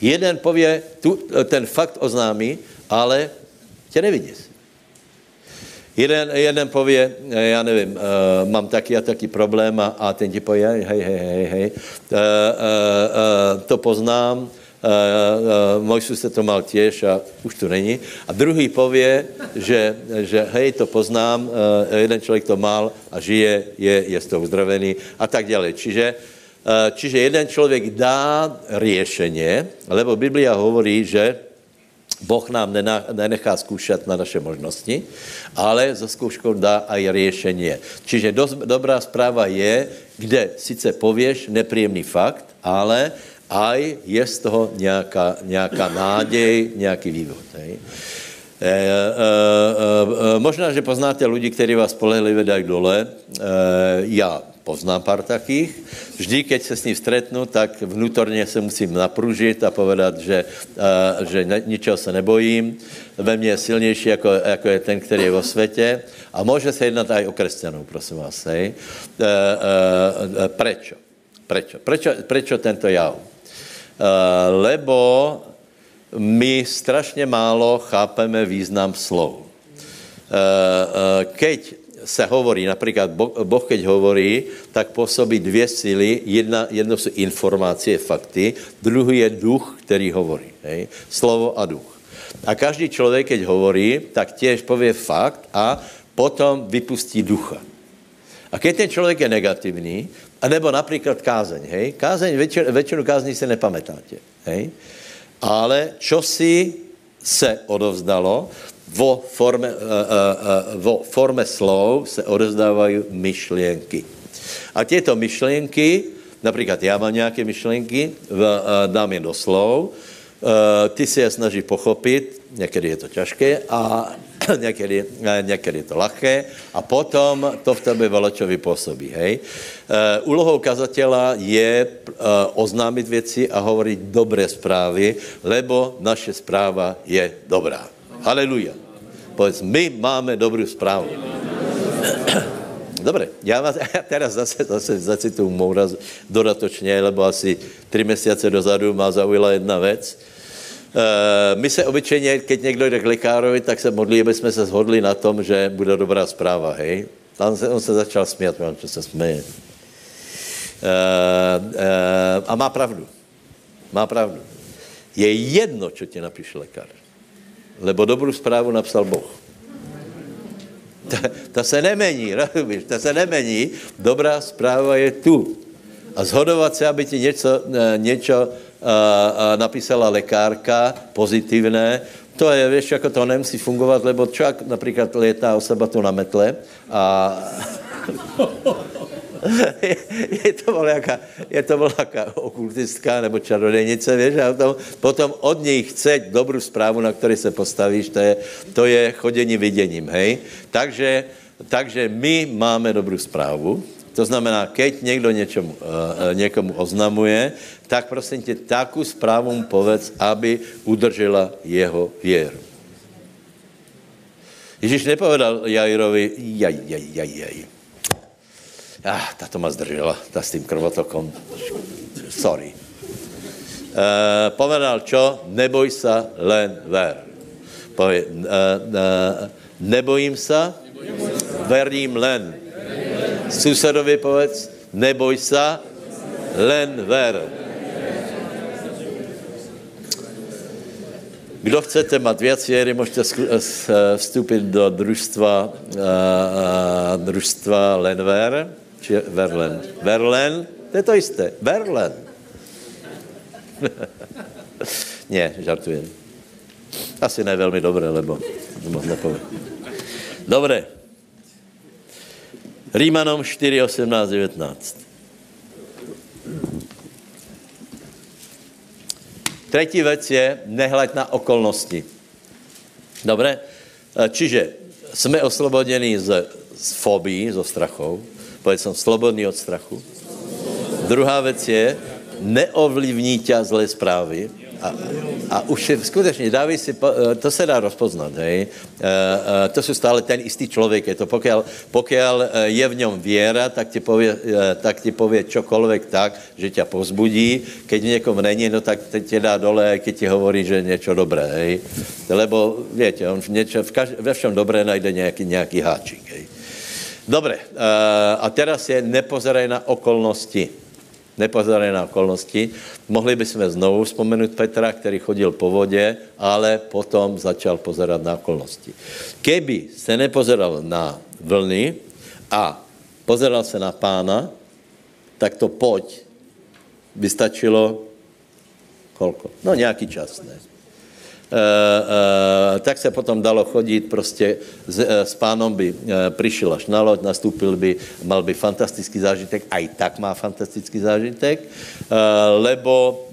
jeden pově, tu, ten fakt oznámí, ale tě nevyděsí. Jeden, jeden pově, já nevím, uh, mám taky a taky problém a, a ten ti pově, hej, hej, hej, hej, uh, uh, uh, to poznám, uh, uh, Mojsus se to mal těž a už tu není. A druhý pově, že, že hej, to poznám, uh, jeden člověk to mal a žije, je, je z toho uzdravený a tak dále. Čiže Eh, čiže jeden člověk dá řešení, lebo Biblia hovorí, že Boh nám nenechá zkoušet na naše možnosti, ale za zkouškou dá aj řešení. Čiže do, dobrá zpráva je, kde sice pověš nepříjemný fakt, ale aj je z toho nějaká, nějaká nádej, nějaký vývod. Hej. E, e, e, možná, že poznáte lidi, kteří vás spolehlivě dají dole. E, já poznám pár takých. Vždy, keď se s ním stretnu, tak vnútorně se musím napružit a povedat, že, uh, že ne, ničeho se nebojím. Ve mně je silnější, jako, jako je ten, který je vo světě. A může se jednat i o křesťanů, prosím vás. Hej. Uh, uh, prečo? Prečo? Prečo, prečo tento jav? Uh, lebo my strašně málo chápeme význam slov. Uh, uh, keď se hovorí, například Boh, keď hovorí, tak působí dvě síly. Jedna, jedno jsou informace, fakty, druhý je duch, který hovorí. Hej? Slovo a duch. A každý člověk, keď hovorí, tak těž pově fakt a potom vypustí ducha. A keď ten člověk je negativní, anebo například kázeň, hej? Kázeň, většinu, většinu kázní se nepamätáte, hej? Ale čo si se odovzdalo, vo forme, uh, uh, vo forme slov se odezdávají myšlienky. A těto myšlienky, například já mám nějaké myšlienky, v, uh, dám je do slov, uh, ty si je snaží pochopit, někdy je to těžké a někdy, někdy je to lehké a potom to v tebe velačo vypůsobí, hej. Uh, úlohou kazatela je uh, oznámit věci a hovorit dobré zprávy, lebo naše zpráva je dobrá. Haleluja. Povedz, my máme dobrou zprávu. Dobre, já vás já teraz zase, zase zacituju Moura dodatočně, lebo asi tři měsíce dozadu má zaujala jedna věc. Uh, my se obyčejně, keď někdo jde k lékárovi, tak se modlí, aby jsme se shodli na tom, že bude dobrá zpráva, hej? Tam se, on se začal smět, že se směje. Uh, uh, a má pravdu. Má pravdu. Je jedno, co ti napíše lékař lebo dobrou zprávu napsal Boh. Ta, ta se nemení, rozumíš? Ta se nemení. Dobrá zpráva je tu. A zhodovat se, aby ti něco, eh, něco a, eh, eh, napísala lekárka pozitivné, to je, víš, jako to nemusí fungovat, lebo člověk například létá osoba tu na metle a je, je to byla jaká, je to byla jaká okultistka nebo čarodejnice, víš, a potom, potom od něj chce dobrou zprávu, na který se postavíš, to je, to je chodění viděním, hej. Takže, takže my máme dobrou zprávu, to znamená, keď někdo něčemu, uh, někomu oznamuje, tak prosím tě, takovou zprávu mu povedz, aby udržela jeho věru. Ježíš nepovedal Jairovi, jaj, jaj, jaj, jaj ah, ta to ma zdržela, ta s tím krvotokom. Sorry. Uh, povedal čo? Neboj sa, len ver. Povie, uh, uh, nebojím sa, verím len. Susedovi povedz, neboj sa, len ver. Kdo chcete mít víc věry, můžete vstoupit do družstva, uh, družstva Lenver. Či Verlen. Verlen, to je to jisté. Verlen. ne, žartujem. Asi ne velmi dobré, lebo moc nepovím. Dobré. Rímanom 4, 18, 19. Třetí věc je nehleď na okolnosti. Dobré? Čiže jsme osloboděni z z fobii, zo strachou. Povedz som slobodný od strachu. Druhá věc je, neovlivní tě zlé zprávy. A, a už je, skutečně, dávej si, eh, to se dá rozpoznat, hej. E, e, to jsou stále ten istý člověk. Je to, pokud, pokud je v něm věra, tak ti pově, tak ti pově čokoľvek tak, že tě pozbudí. Keď někom není, no tak tě dá dole, keď ti hovorí, že je něco dobré, hej. Lebo, víte, on v něčem, v kaž, ve všem dobré najde nějaký, nějaký háčik, hej. Dobre, a teraz je nepozeraj na okolnosti nepozeraj na okolnosti. Mohli bychom znovu vzpomenout Petra, který chodil po vodě, ale potom začal pozerat na okolnosti. Keby se nepozeral na vlny a pozeral se na pána, tak to poď by stačilo kolko? No nějaký čas, ne? E, e, tak se potom dalo chodit prostě s, e, s pánom by přišel až na loď, nastúpil by, mal by fantastický zážitek, aj tak má fantastický zážitek, lebo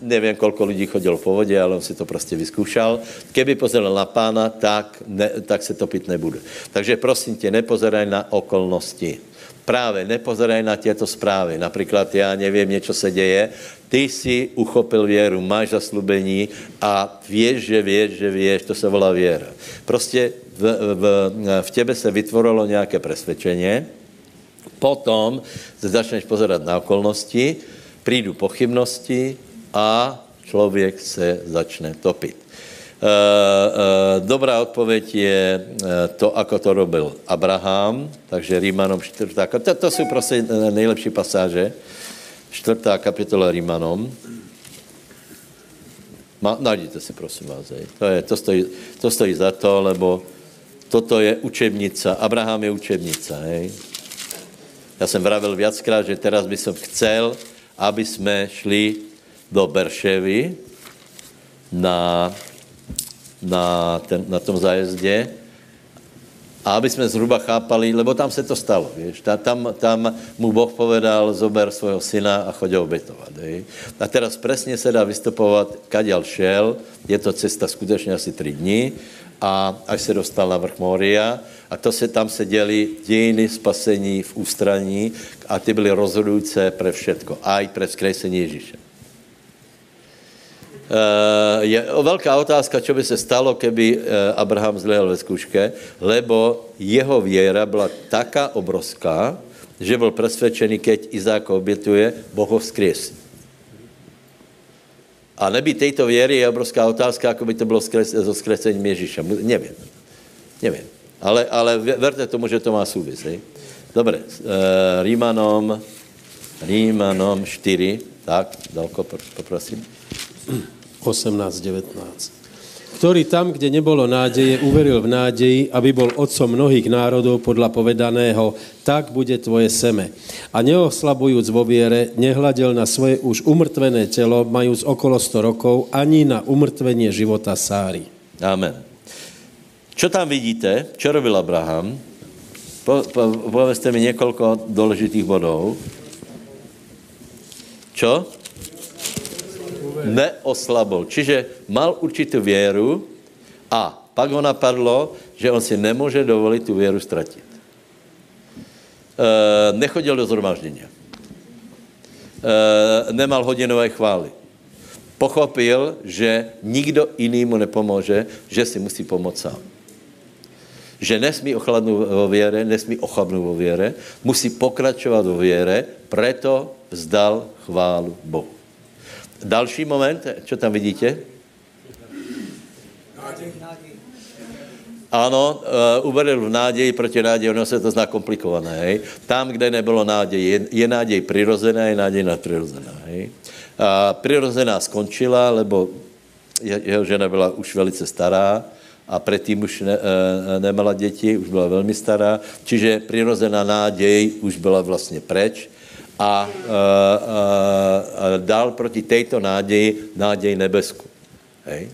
nevím, kolko lidí chodilo po vodě, ale on si to prostě vyzkoušel. Keby pozeral na pána, tak, ne, tak se topit nebude. Takže prosím tě, nepozeraj na okolnosti. Právě nepozeraj na těto zprávy. Například já nevím, něco se děje, ty si uchopil věru, máš zaslubení a věš, že věš, že věš, to se volá věra. Prostě v, v, v těbe se vytvorilo nějaké presvědčení, potom se začneš pozerat na okolnosti, přijdu pochybnosti a člověk se začne topit. Uh, uh, dobrá odpověď je uh, to, ako to robil Abraham, takže Rímanom 4. To, to jsou prostě nejlepší pasáže čtvrtá kapitola Rímanom. Ma, najděte si, prosím vás. To, je, to, stojí, to stojí za to, lebo toto je učebnica. Abraham je učebnica. Já jsem vravil viackrát, že teraz by som chcel, aby jsme šli do Berševy na, na, ten, na tom zájezdě a aby jsme zhruba chápali, lebo tam se to stalo, víš, tam, tam mu Boh povedal, zober svého syna a chodil obětovat. Hej. A teraz přesně se dá vystupovat, kaděl šel, je to cesta skutečně asi tři dny, a až se dostal na vrch Moria a to se tam se děli dějiny spasení v ústraní a ty byly rozhodující pre všetko, aj pre vzkresení Ježíše. Eh, je velká otázka, co by se stalo, keby eh, Abraham zlehal ve zkuške, lebo jeho věra byla taká obrovská, že byl přesvědčený, keď Izák obětuje, Boh ho vzkriesí. A nebýt této věry je obrovská otázka, jako by to bylo so skresením Ježíša. Nevím. Nevím. Ale, ale verte tomu, že to má souvis. Dobre, e, Rímanom, Rímanom 4, tak, dalko, poprosím. 18-19 ktorý tam, kde nebolo nádeje, uveril v nádeji, aby bol otcom mnohých národov podľa povedaného, tak bude tvoje seme. A neoslabujúc vo viere, nehľadel na svoje už umrtvené telo, majúc okolo 100 rokov, ani na umrtvenie života Sáry. Amen. Čo tam vidíte? Čo robil Abraham? Po, po, povedzte mi několik důležitých bodů. Čo? Neoslabol. Čiže mal určitou věru a pak ho napadlo, že on si nemůže dovolit tu věru ztratit. E, nechodil do zhromaždění. E, nemal hodinové chvály. Pochopil, že nikdo jiný mu nepomůže, že si musí pomoct sám. Že nesmí ochladnout vo věre, nesmí ochabnout vo věre, musí pokračovat vo věre, preto vzdal chválu Bohu. Další moment, co tam vidíte? Ano, uh, uvedl v náději proti náději, ono se to zná komplikované. Hej. Tam, kde nebylo náději, je, je náděj přirozená, je náděj nadpřirozená. Hej. A přirozená skončila, lebo jeho žena byla už velice stará a předtím už ne, uh, nemala děti, už byla velmi stará, čiže přirozená náděj už byla vlastně preč a, a, a, dal proti této náději náděj nebesku. Hej.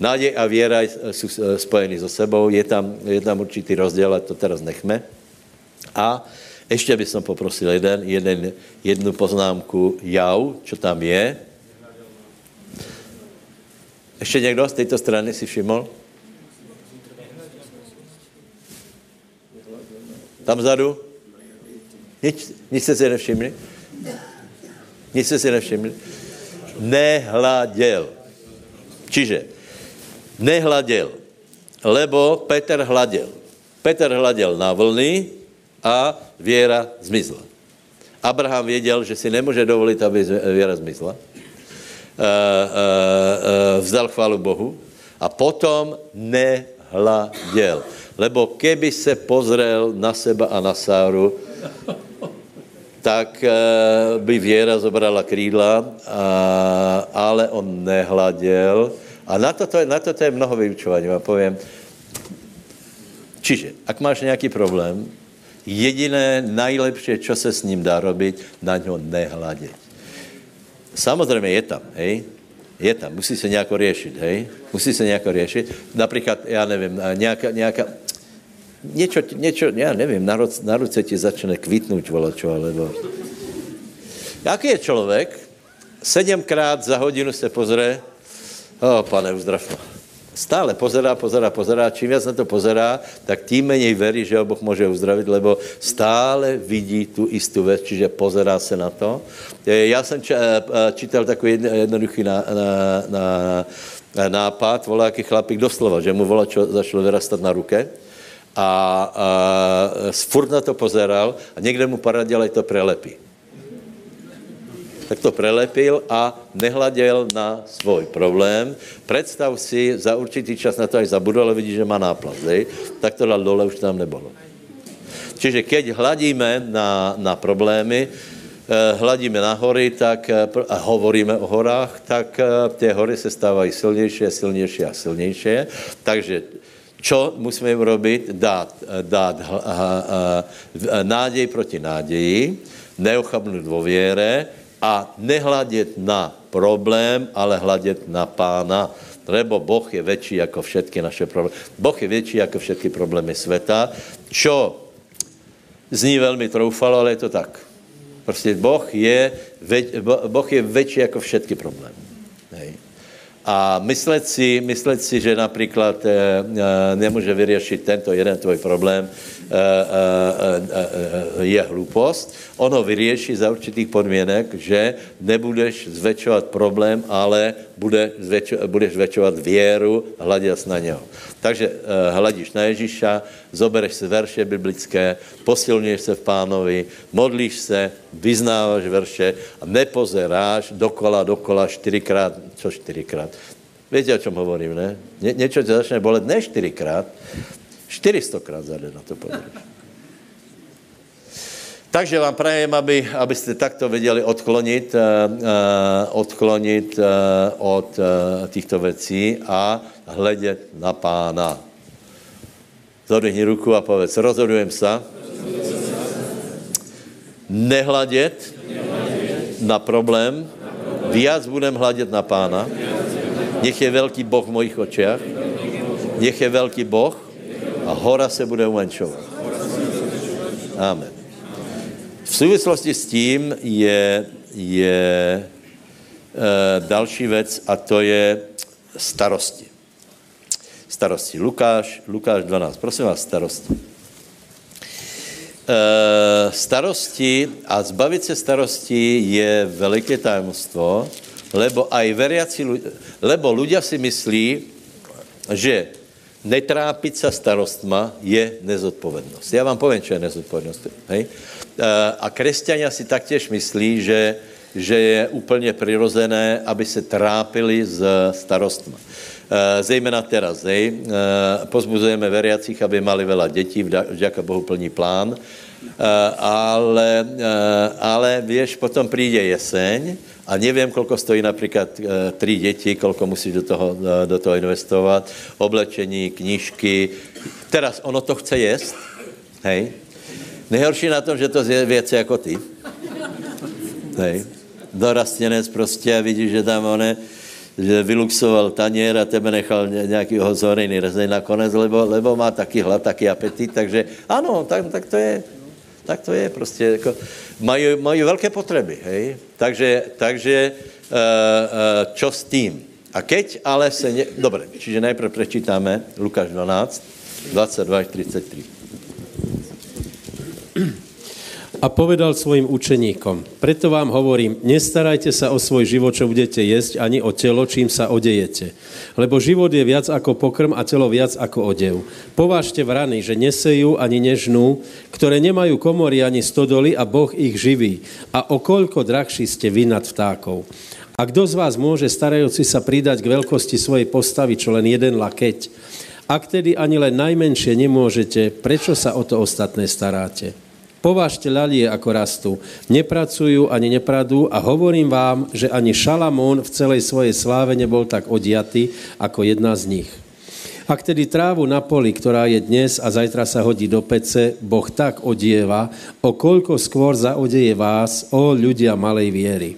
Náděj a věra jsou spojeny so sebou, je tam, je tam určitý rozdíl, ale to teraz nechme. A ještě bych poprosil jeden, jeden, jednu poznámku jau, čo tam je. Ještě někdo z této strany si všiml? Tam vzadu? Nic, nic jste si nevšimli? Nic jste si nevšimli? Nehladil. Čiže nehladil, lebo Petr hladil. Petr hladil na vlny a věra zmizla. Abraham věděl, že si nemůže dovolit, aby věra zmizla. Uh, uh, uh, vzdal chválu Bohu a potom nehladil. Lebo keby se pozrel na seba a na Sáru, tak by věra zobrala krídla, ale on nehladil. A na toto, na toto je mnoho vyučování. Já povím, čiže, ak máš nějaký problém, jediné nejlepší, co se s ním dá robit, na něho nehladit. Samozřejmě je tam, hej, je tam, musí se nějako řešit, hej, musí se nějako řešit. Například, já nevím, nějaká, nějaká, něco, něco, já nevím, na, ruce, na ruce ti začne kvitnout volačo, alebo... Jaký je člověk, sedmkrát za hodinu se pozře, o, pane, uzdrav Stále pozerá, pozerá, pozerá. Čím víc na to pozerá, tak tím méně verí, že ho Boh může uzdravit, lebo stále vidí tu istou věc, čiže pozerá se na to. Já jsem eh, eh, čítal takový jednoduchý na, na, na, nápad, volá jaký chlapík doslova, že mu volá, čo začalo vyrastat na ruke a, a furt na to pozeral a někde mu poradil, to prelepí tak to prelepil a nehladil na svůj problém. Představ si za určitý čas na to aj zabudl, ale vidí, že má náplast, tak to dal dole, už tam nebylo. Čiže keď hladíme na, na problémy, eh, hladíme na hory tak, eh, a hovoríme o horách, tak eh, ty hory se stávají silnější, silnější a silnější. Takže čo musíme urobiť? Dát, dát ha, ha, ha, nádej proti nádeji, neochabnout vo věre, a nehledět na problém, ale hledět na pána. Lebo Boh je větší jako všetky naše problémy. Boh je větší jako všetky problémy světa, čo zní velmi troufalo, ale je to tak. Prostě Boh je, boh je větší jako všetky problémy. A myslet si, myslet si, že například e, nemůže vyřešit tento jeden tvoj problém, e, e, je hlupost. Ono vyřeší za určitých podmínek, že nebudeš zväčšovat problém, ale bude zväčšo, budeš zväčšovat věru, hledět na něho. Takže hledíš na Ježíša, zobereš si verše biblické, posilňuješ se v pánovi, modlíš se, vyznáváš verše a nepozeráš dokola, dokola, čtyřikrát, co čtyřikrát? Víte, o čem hovorím, ne? Ně, něco tě začne bolet ne čtyřikrát, 400krát za den na to pozrieš. Takže vám prajem, aby, abyste takto věděli odklonit, uh, odklonit uh, od těchto věcí a hledět na pána. Zodvihni ruku a povedz, rozhodujem se nehledět na problém, víc budem hledět na pána. Nech je velký Boh v mojich očích, nech je velký Boh a hora se bude umenšovat. Amen. V souvislosti s tím je, je e, další věc a to je starosti. Starosti. Lukáš, Lukáš 12. Prosím vás, starosti. E, starosti a zbavit se starosti je veliké tajemstvo, lebo aj veriaci, lebo ľudia si myslí, že netrápit se starostma je nezodpovědnost. Já vám povím, co je nezodpovědnost. Hej? A křesťania si taktěž myslí, že, že je úplně přirozené, aby se trápili s starostma. Zejména teraz, hej? pozbuzujeme veriacich, aby mali veľa dětí, vďaka Bohu plní plán, ale, ale vieš, potom přijde jeseň a nevím, kolko stojí například e, tři děti, kolko musíš do toho, e, do toho investovat, oblečení, knížky. Teraz ono to chce jíst, hej. Nejhorší na tom, že to je věci jako ty. Hej. Dorastěnec prostě vidíš, že tam one, že vyluxoval taněr a tebe nechal nějaký hozorejný rezej nakonec, lebo, lebo má taky hlad, taky apetit, takže ano, tak, tak to je. Tak to je prostě, jako, mají, mají velké potřeby, hej? Takže, takže uh, uh, čo s tím? A keď ale se... Ne... Dobre, čiže nejprve prečítáme Lukáš 12, 22 až 33. A povedal svojim učeníkom, preto vám hovorím, nestarajte sa o svoj život, čo budete jesť, ani o telo, čím sa odejete. Lebo život je viac ako pokrm a telo viac ako odev. Povážte vrany, že nesejú ani nežnú, ktoré nemajú komory ani stodoly a Boh ich živí. A o koľko drahší ste vy nad vtákov. A kdo z vás môže starajúci sa pridať k veľkosti svojej postavy, čo len jeden lakeť? Ak tedy ani len najmenšie nemôžete, prečo sa o to ostatné staráte? Povážte ľalie, ako rastú. Nepracujú ani nepradú a hovorím vám, že ani Šalamón v celej svojej sláve nebol tak odiatý ako jedna z nich. Ak tedy trávu na poli, ktorá je dnes a zajtra sa hodí do pece, Boh tak odieva, o koľko skôr zaodeje vás, o ľudia malej viery.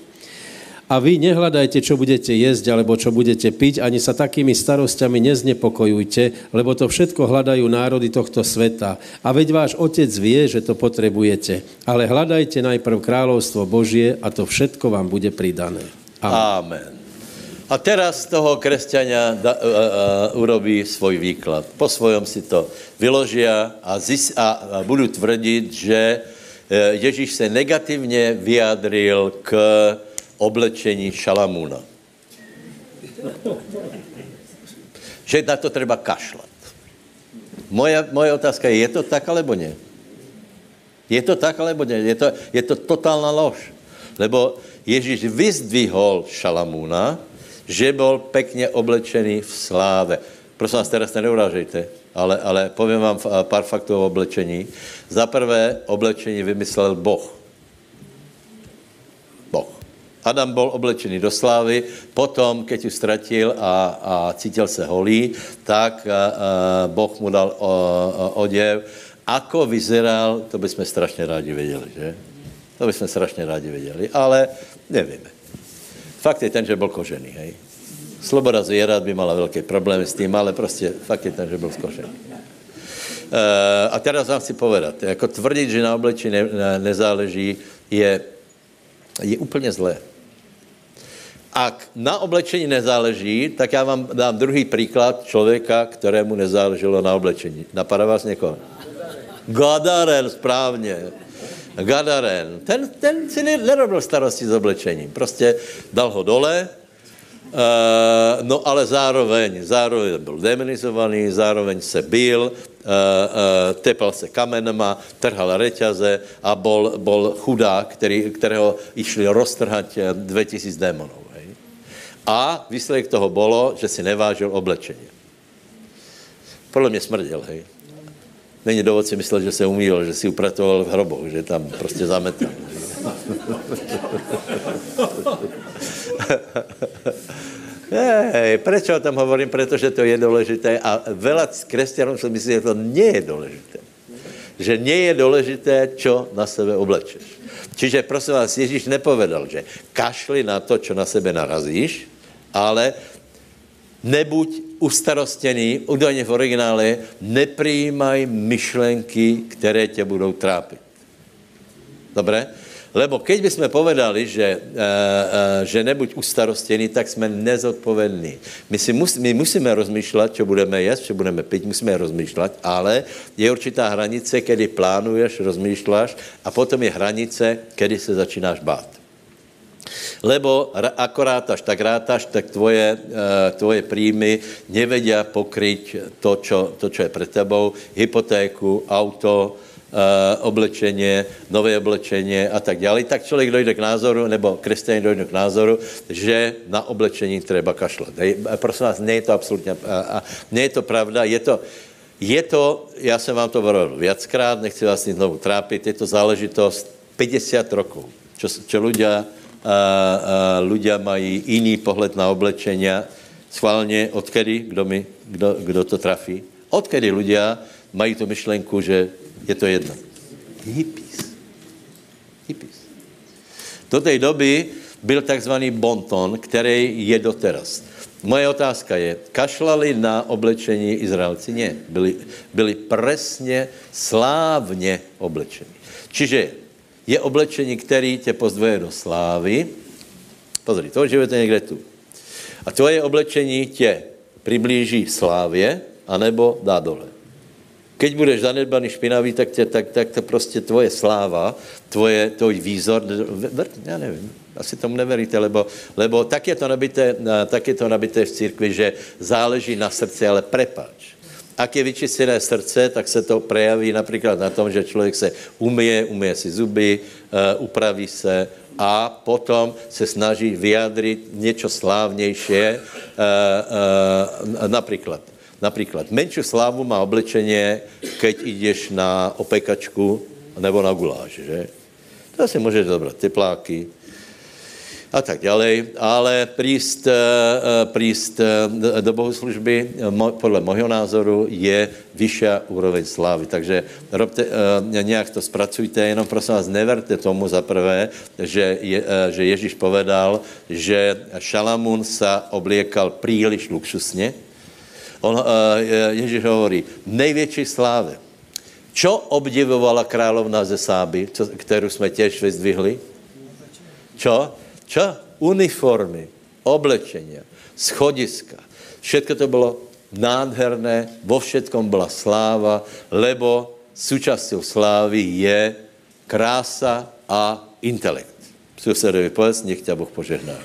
A vy nehľadajte, čo budete jesť, alebo čo budete piť, ani sa takými starostiami neznepokojujte, lebo to všetko hľadajú národy tohto sveta. A veď váš otec vie, že to potrebujete. Ale hľadajte najprv kráľovstvo Božie a to všetko vám bude pridané. Amen. Amen. A teraz z toho kresťania da, uh, uh, urobí svoj výklad. Po svojom si to vyložia a, zis, a, a budú tvrdiť, že Ježíš se negativně vyjadril k oblečení Šalamúna. Že na to treba kašlat. Moje, moje otázka je, je to tak, alebo ne? Je to tak, alebo ne? Je to, je to totálna lož. Lebo Ježíš vyzdvihol Šalamúna, že bol pekně oblečený v sláve. Prosím vás, teraz neurážejte, ale, ale povím vám pár faktů o oblečení. Za prvé, oblečení vymyslel Boh. Adam byl oblečený do slávy, potom, keď ju ztratil a, a cítil se holý, tak a, a, Boh mu dal o, o, oděv. Ako vyzeral, to bychom strašně rádi věděli, že? To bychom strašně rádi věděli, ale nevíme. Fakt je ten, že byl kožený, hej. Sloboda zvěrat by mala velké problémy s tím, ale prostě fakt je ten, že byl skožený. E, a teraz vám chci povedat, jako tvrdit, že na oblečení ne, ne, nezáleží, je, je úplně zlé. Ak na oblečení nezáleží, tak já vám dám druhý příklad člověka, kterému nezáleželo na oblečení. Napadá vás někoho? Gadaren, správně. Gadaren. Ten, ten si nerobil starosti s oblečením. Prostě dal ho dole, Uh, no ale zároveň, zároveň byl demonizovaný, zároveň se byl, uh, uh, tepal se kamenama, trhal reťaze a bol, bol chudák, který, kterého išli roztrhat 2000 démonů. A výsledek toho bylo, že si nevážil oblečení. Podle mě smrděl, hej. Není důvod si myslel, že se umýl, že si upratoval v hrobu, že tam prostě zametal. Hej, proč o tom hovorím? Protože to je důležité a veľa křesťanů si myslí, že to nie je důležité. Že nie je důležité, čo na sebe oblečeš. Čiže prosím vás, Ježíš nepovedal, že kašli na to, čo na sebe narazíš, ale nebuď ustarostěný, údajně v originále, nepřijímaj myšlenky, které tě budou trápit. Dobré? Lebo keď bychom povedali, že, uh, uh, že nebuď ustarostěný, tak jsme nezodpovědní. My, si my musíme rozmýšlet, co budeme jíst, co budeme pít, musíme rozmýšlet, ale je určitá hranice, kdy plánuješ, rozmýšláš a potom je hranice, kdy se začínáš bát. Lebo ako rátaš, tak rátaš, tak tvoje, eh, tvoje príjmy nevedia pokryť to čo, to, čo je pre tebou, hypotéku, auto, eh, oblečenie, nové oblečenie a tak dále, tak člověk dojde k názoru, nebo křesťané dojde k názoru, že na oblečení treba kašlat. Prosím vás, je to absolutně, je to pravda, je to, je to, já jsem vám to hovoril viackrát, nechci vás nic znovu trápit, je to záležitost 50 rokov, čo, čo ľudia ľudia mají jiný pohled na oblečenia. Schválně, odkedy, kdo, mi, kdo, kdo to trafí? Odkedy ľudia mají tu myšlenku, že je to jedno? Hippies. Hippies. Do té doby byl takzvaný bonton, který je doteraz. Moje otázka je, kašlali na oblečení Izraelci? Ne, byli, byli presně slávně oblečení. Čiže je oblečení, který tě pozdvoje do slávy. Pozri, to žijete někde tu. A tvoje oblečení tě přiblíží slávě, anebo dá dole. Keď budeš zanedbaný, špinavý, tak, tě, tak, tak to prostě tvoje sláva, tvoje, tvoj výzor, já nevím, asi tomu neveríte, lebo, lebo tak, je to nabité, tak je to nabité v církvi, že záleží na srdci, ale prepáč. Ak je vyčistené srdce, tak se to prejaví například na tom, že člověk se umije, umije si zuby, uh, upraví se a potom se snaží vyjadřit něco slávnější, uh, uh, například. Například menší slávu má oblečení, keď jdeš na opekačku nebo na guláš, že? To si můžeš dobrat tepláky, a tak ďalej, ale príst, eh, eh, príst eh, do bohoslužby podle mojho názoru je vyšší úroveň slávy. Takže robte, nějak to spracujte, jenom prosím vás, neverte tomu za prvé, že, je, že Ježíš povedal, že Šalamún sa obliekal příliš luxusně. On, Ježíš hovorí, největší slávě. Čo obdivovala královna ze Sáby, kterou jsme těž vyzdvihli? Čo? Čo? Uniformy, oblečenia, schodiska. Všetko to bylo nádherné, vo všetkom byla sláva, lebo súčasťou slávy je krása a intelekt. Susedovi povedz, nech ťa Boh požehná.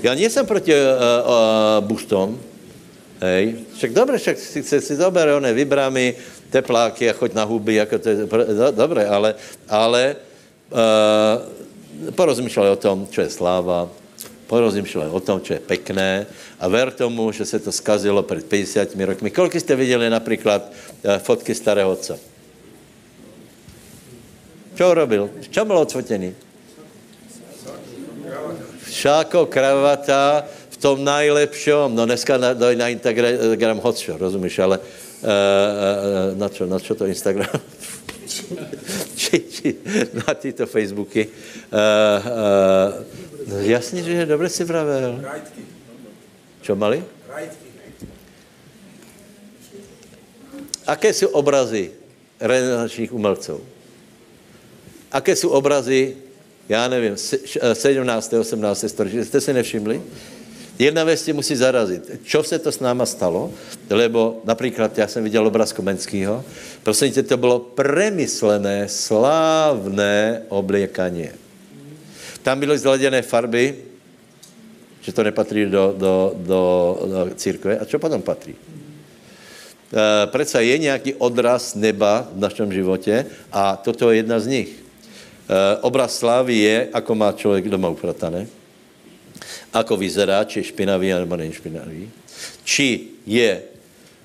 Já nejsem proti uh, uh, buštom, hej. Však dobre, však si, si, si one vybramy, tepláky a choď na huby, jako to je, do, dobre, ale, ale uh, porozmýšľali o tom, čo je sláva, porozmýšľali o tom, čo je pekné a ver tomu, že se to skazilo před 50 rokmi. Kolik jste viděli například eh, fotky starého otca? Čo urobil? Čo byl odfotený? Šáko, kravata, v tom najlepšom, no dneska na, na Instagram hotšo, rozumíš, ale uh, uh, na, čo, na čo to Instagram? Či na tyto Facebooky. Uh, uh, no jasně, že je dobře si vravel. Čo mali? Aké jsou obrazy renesančních umelců? Aké jsou obrazy, já nevím, 17. 18. století? Jste si nevšimli? Jedna věc tě musí zarazit. Čo se to s náma stalo? Lebo například já jsem viděl obraz Komenského. Prosím tě, to bylo premyslené, slávné obliekaně. Tam byly zladěné farby, že to nepatří do, do, do, do církve. A co potom patří? E, Přece je nějaký odraz neba v našem životě a toto je jedna z nich. E, obraz slávy je, ako má člověk doma upratané ako vyzerá, či je špinavý nebo není špinavý, či je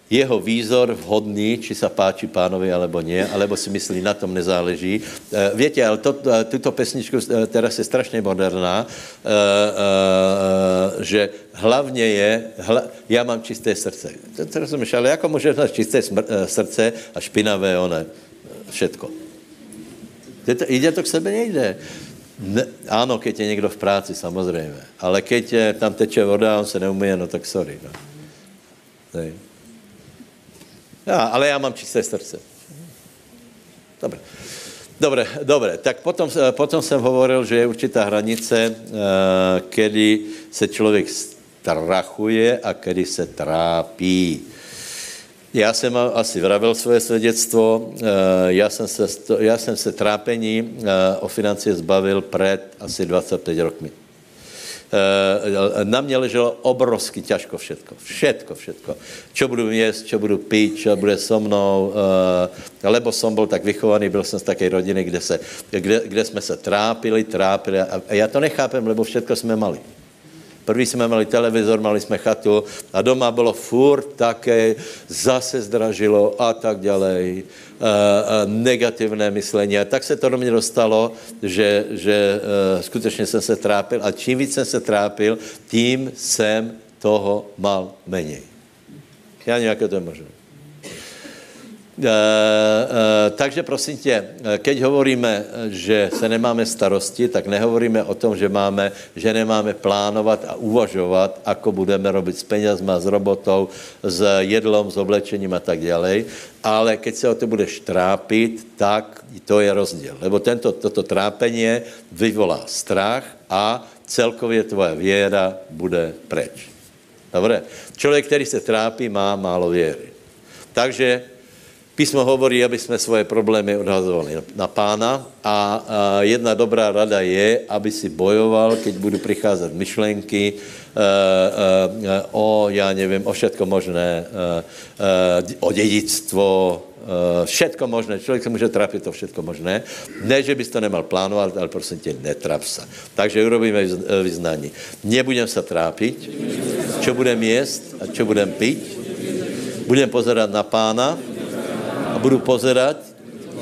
jeho výzor vhodný, či sa páči pánovi, alebo nie, alebo si myslí, na tom nezáleží. E, Víte, ale to, e, tuto pesničku e, teraz je strašně moderná, že hlavně je, hla, já mám čisté srdce. To, to rozumíš, ale jako můžeš mít čisté srdce a špinavé one, všetko. Jde to k sebe? Nejde. Ne, ano, keď je někdo v práci, samozřejmě. Ale keď je, tam teče voda a on se neumije, no tak sorry. No. Já, ale já mám čisté srdce. Dobre. Dobre, dobre. Tak potom, potom jsem hovoril, že je určitá hranice, uh, kedy se člověk strachuje a kedy se trápí. Já jsem asi vravil svoje svědectvo. Eh, já jsem se, já jsem se trápení eh, o financie zbavil před asi 25 rokmi. Eh, na mě leželo obrovsky těžko všetko. Všetko, všetko. Čo budu jíst, čo budu pít, čo bude so mnou. Lebo jsem byl tak vychovaný, byl jsem z také rodiny, kde, se, kde, kde jsme se trápili, trápili. A já to nechápem, lebo všetko jsme mali. První jsme měli televizor, mali jsme chatu a doma bylo furt také, zase zdražilo a tak dále. negativné myšlení. A tak se to do mě dostalo, že, že uh, skutečně jsem se trápil a čím víc jsem se trápil, tím jsem toho mal méně. Já nějaké to je možné. Uh, uh, takže prosím tě, eh, keď hovoríme, že se nemáme starosti, tak nehovoríme o tom, že, máme, že nemáme plánovat a uvažovat, ako budeme robit s penězma, s robotou, s jedlom, s oblečením a tak dále. Ale keď se o to budeš trápit, tak to je rozdíl. Lebo tento, toto trápení vyvolá strach a celkově tvoje věra bude preč. Dobre? Člověk, který se trápí, má málo věry. Takže písmo hovorí, aby jsme svoje problémy odhazovali na pána a, jedna dobrá rada je, aby si bojoval, keď budou přicházet myšlenky e, e, o, já nevím, o všetko možné, e, o dědictvo, všetko možné. Člověk se může trapit to všetko možné. Ne, že bys to nemal plánovat, ale prosím tě, netrap se. Takže urobíme vyznání. Nebudem se trápit, čo budem jíst a čo budem pít, budem pozerať na pána budu pozerať,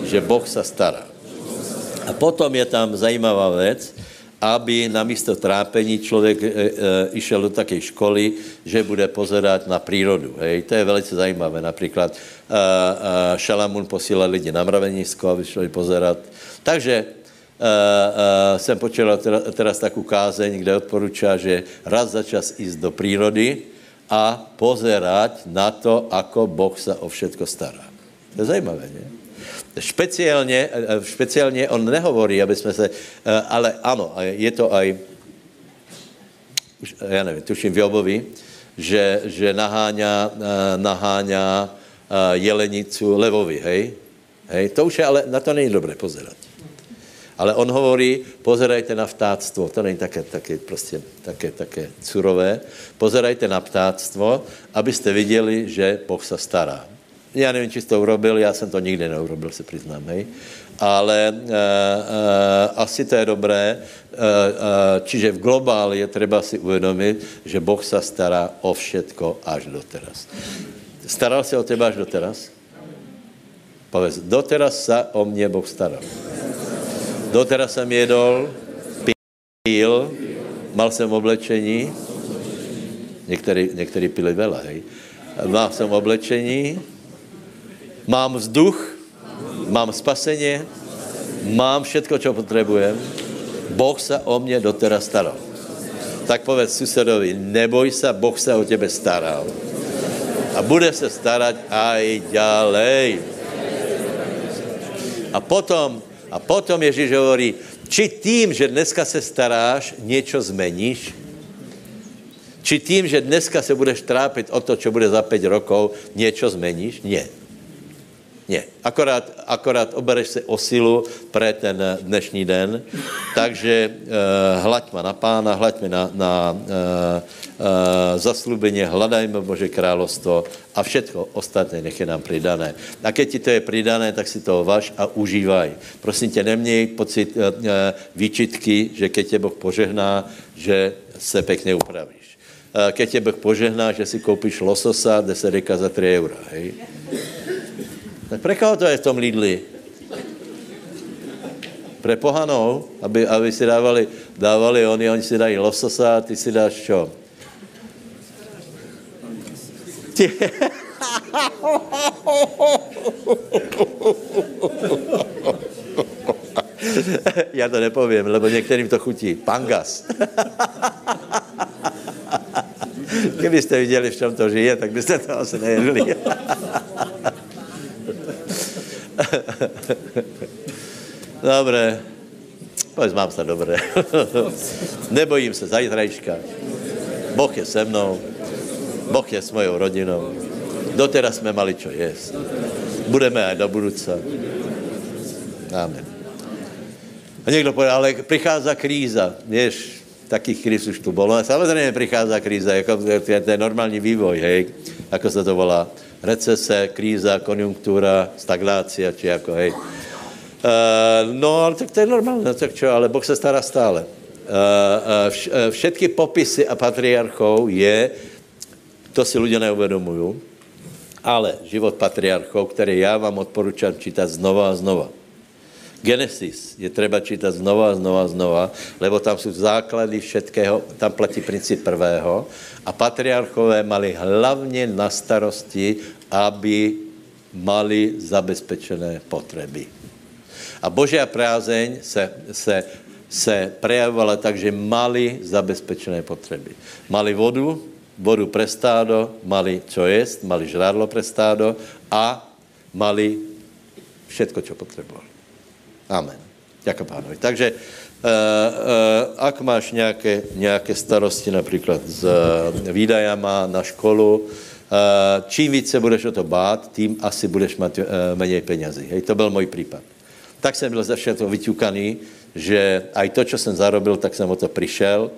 že Boh sa stará. A potom je tam zajímavá věc, aby na místo trápení člověk e, e, išel do také školy, že bude pozerať na přírodu. Hej. To je velice zajímavé. Například e, e, Šalamun posílal lidi na mravenisko, aby šli pozerať. Takže e, e, jsem počul teraz takovou kázeň, kde odporučá, že raz za čas ísť do přírody, a pozerať na to, ako Boh sa o všetko stará. To je zajímavé, nie? Špeciálně, špeciálně on nehovorí, aby jsme se, ale ano, je to aj, já nevím, tuším v Jobovi, že, že naháňa, naháňa jelenicu levovi, hej? hej? To už je, ale na to není dobré pozerať. Ale on hovorí, pozerajte na vtáctvo. To není také, také, prostě, také, také surové. Pozerajte na ptáctvo, abyste viděli, že Boh se stará. Já nevím, či to urobil, já jsem to nikdy neurobil, se přiznám, hej. Ale uh, uh, asi to je dobré. Uh, uh, čiže v globále je třeba si uvědomit, že Boh se stará o všetko až do teraz. Staral se o teba až do teraz? Povedz, doteraz se o mě Boh staral. Doteraz jsem jedol, pil, mal jsem oblečení, některý, některý pili vela, hej. Mal jsem oblečení, mám vzduch, mám spaseně, mám všetko, co potřebujem. Boh se o mě doteraz staral. Tak povedz susedovi, neboj se, Boh se o tebe staral. A bude se starat aj ďalej. A potom a potom Ježíš hovorí, či tím, že dneska se staráš, něco zmeníš? Či tím, že dneska se budeš trápit o to, co bude za 5 rokov, něco zmeníš? Nie. Nie. Akorát, akorát obereš se o silu pre ten dnešní den. Takže uh, hlaďme na pána, hlaďme na, na uh, uh, zaslubeně, hledajme Bože královstvo a všetko ostatné nech je nám přidané. A keď ti to je přidané, tak si to vaš a užívaj. Prosím tě, neměj pocit uh, uh, výčitky, že keď tě Boh požehná, že se pěkně upravíš. Keď tě Boh požehná, že si koupíš lososa, 10 deka za 3 eura. Hej? Tak pre koho to je v tom Lidli? Pre pohanou, aby, aby si dávali, dávali oni, oni si dají lososa, ty si dáš čo? Ty... Já to nepovím, lebo některým to chutí. Pangas. Kdybyste viděli, v čem to žije, tak byste to asi nejedli. Dobré. Povedz, mám se dobré. Nebojím se zajtrajška. Boh je se mnou. Boh je s mojou rodinou. Doteraz jsme mali čo jíst. Budeme aj do budoucna. Amen. A někdo povedal, ale přichází kríza. Víš, takých kríz už tu bylo. A samozřejmě přichází kríza, jako to je normální vývoj, hej, jako se to volá recese, kríza, konjunktura, stagnácia, či jako, hej. Uh, no, ale tak to je normálne, tak čo, ale Boh se stará stále. Uh, uh, všetky popisy a patriarchov je, to si ľudia neuvedomují, ale život patriarchov, který já vám odporučám čítat znova a znova. Genesis je třeba čítat znova znova znova, lebo tam jsou základy všetkého, tam platí princip prvého a patriarchové mali hlavně na starosti, aby mali zabezpečené potřeby. A Božia prázeň se, se, se prejavovala tak, že mali zabezpečené potřeby. Mali vodu, vodu pre stádo, mali čo jest, mali žrádlo pre stádo a mali všetko, čo potřebovali. Amen. Ďakujem pánovi. Takže uh, uh, ak máš nějaké, nějaké starosti například s uh, výdajama na školu, čím více budeš o to bát, tím asi budeš mít méně penězí. Hej, to byl můj případ. Tak jsem byl ze to vyťukaný, že aj to, co jsem zarobil, tak jsem o to přišel,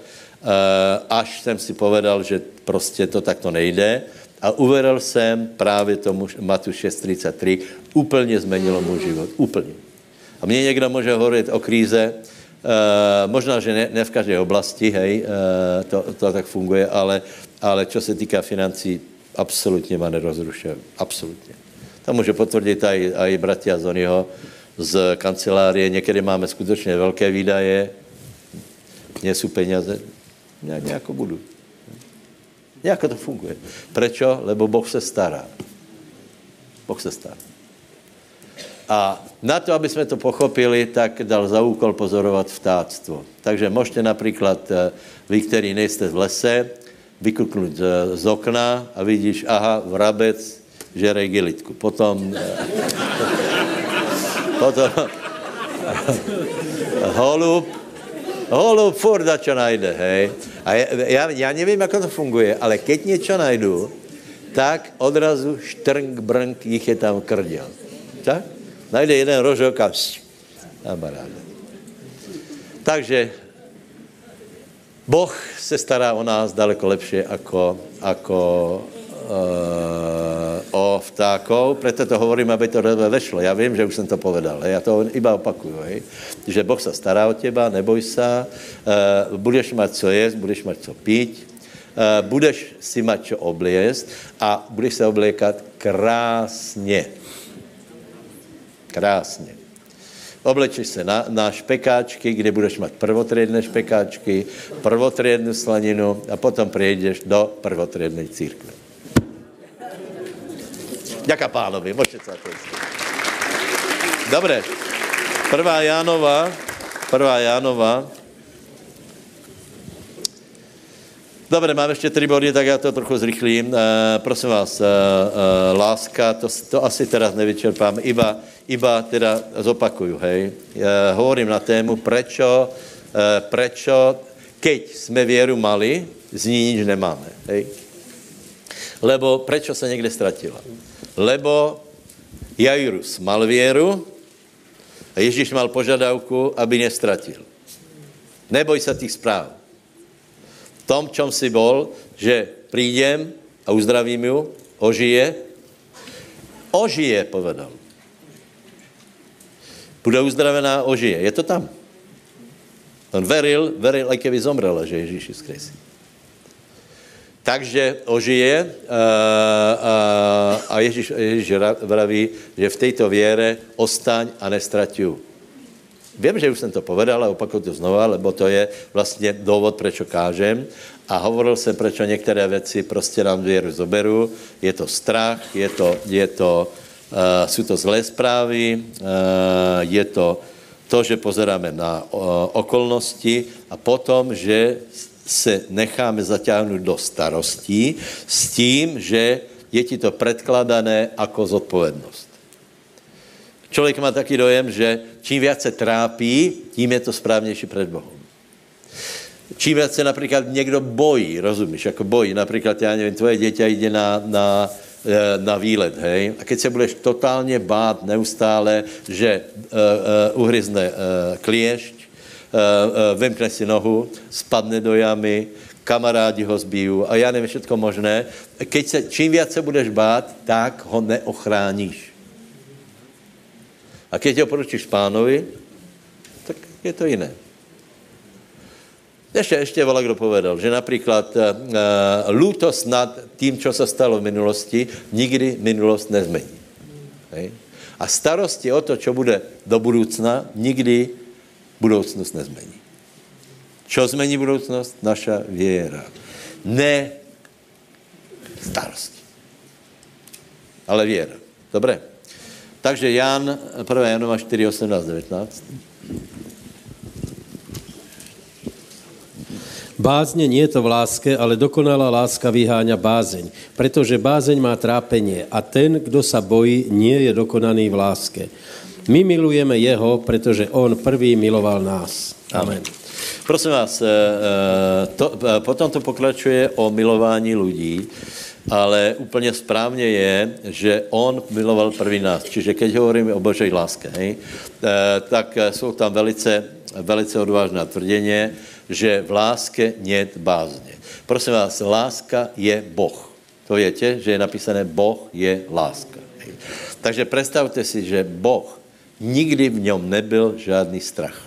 až jsem si povedal, že prostě to takto nejde. A uvěřil jsem právě tomu Matu 6.33, úplně změnilo můj život, úplně. A mě někdo může hovorit o kríze, Uh, možná, že ne, ne v každé oblasti, hej, uh, to, to tak funguje, ale, ale čo se týká financí, absolutně má nerozrušuje. Absolutně. To může potvrdit aj, aj bratia Zonyho z kancelárie. Někdy máme skutečně velké výdaje, nie jsou peněze, nějak, budu. Jak to funguje. Prečo? Lebo Boh se stará. Boh se stará. A na to, aby jsme to pochopili, tak dal za úkol pozorovat vtáctvo. Takže můžete například, eh, vy, který nejste v lese, vykuknout z okna a vidíš, aha, vrabec žere gilitku. Potom, eh, potom holub, holub furt čo najde, hej. A já, já nevím, jak to funguje, ale keď něco najdu, tak odrazu štrnk, brnk, jich je tam krděl. Tak? Najde jeden rožok a kamaráde. Takže Boh se stará o nás daleko lepší jako, jako uh, o vtákov, proto to hovorím, aby to vešlo. Já vím, že už jsem to povedal, já to iba opakuju, hej. že Boh se stará o těba, neboj se, uh, budeš mít co jíst, budeš mít co pít, uh, budeš si mít co obliest a budeš se oblékat krásně. Krásně. Oblečeš se na, na špekáčky, kde budeš mít prvotriedné špekáčky, prvotriednou slaninu a potom přijdeš do prvotriednej církve. Ďaká pánovi, můžete se to Dobre. Prvá Jánova, prvá Jánova, Dobre, mám ještě tři body, tak já to trochu zrychlím. E, prosím vás, e, e, láska, to, to asi teraz nevyčerpám, iba, iba teda zopakuju, hej. E, hovorím na tému, prečo, e, prečo, keď jsme věru mali, z ní nič nemáme, hej. Lebo prečo se někde ztratila? Lebo Jairus mal věru a Ježíš mal požadavku, aby nestratil. Neboj se těch zpráv tom, čom si bol, že prídem a uzdravím ju, ožije, ožije, povedal. Bude uzdravená, ožije. Je to tam. On veril, veril, aj keby zomrela, že Ježíš je skresí. Takže ožije a, a, a Ježíš, Ježíš vraví, že v této věre ostaň a nestratiu. Vím, že už jsem to povedal, ale opakuju to znova, lebo to je vlastně důvod, proč kážem. A hovoril jsem, proč některé věci prostě nám věru zoberu. Je to strach, je to, je to, jsou to zlé zprávy, uh, je to to, že pozeráme na okolnosti a potom, že se necháme zatáhnout do starostí s tím, že je ti to předkladané jako zodpovědnost. Člověk má taky dojem, že čím více se trápí, tím je to správnější před Bohem. Čím více se například někdo bojí, rozumíš, jako bojí, například, já nevím, tvoje dítě jde na, na, eh, na výlet, hej, a keď se budeš totálně bát neustále, že uh, uh, uhryzne uh, kliešť, vymkne si nohu, spadne do jamy, kamarádi ho zbijou a já nevím, všechno možné. Keď se, čím více budeš bát, tak ho neochráníš. A když ho poručíš pánovi, tak je to jiné. Ještě, ještě vola kdo povedal, že například uh, lútost nad tím, co se stalo v minulosti, nikdy minulost nezmení. Hej? A starosti o to, co bude do budoucna, nikdy budoucnost nezmení. Čo zmení budoucnost? Naša věra. Ne starosti. Ale věra. Dobré. Takže Jan, 1. Janova 4, 18, 19. Bázně nie je to v láske, ale dokonalá láska vyháňa bázeň, protože bázeň má trápenie a ten, kdo sa bojí, nie je dokonaný v láske. My milujeme jeho, protože on prvý miloval nás. Amen. Prosím vás, eh, eh, to, eh, potom to pokračuje o milování lidí. Ale úplně správně je, že on miloval první nás. Čiže keď hovoríme o Božej láske, hej, eh, tak jsou tam velice, velice odvážná tvrděně, že v láske nět bázně. Prosím vás, láska je Boh. To větě, že je napísané Boh je láska. Hej. Takže představte si, že Boh nikdy v něm nebyl žádný strach.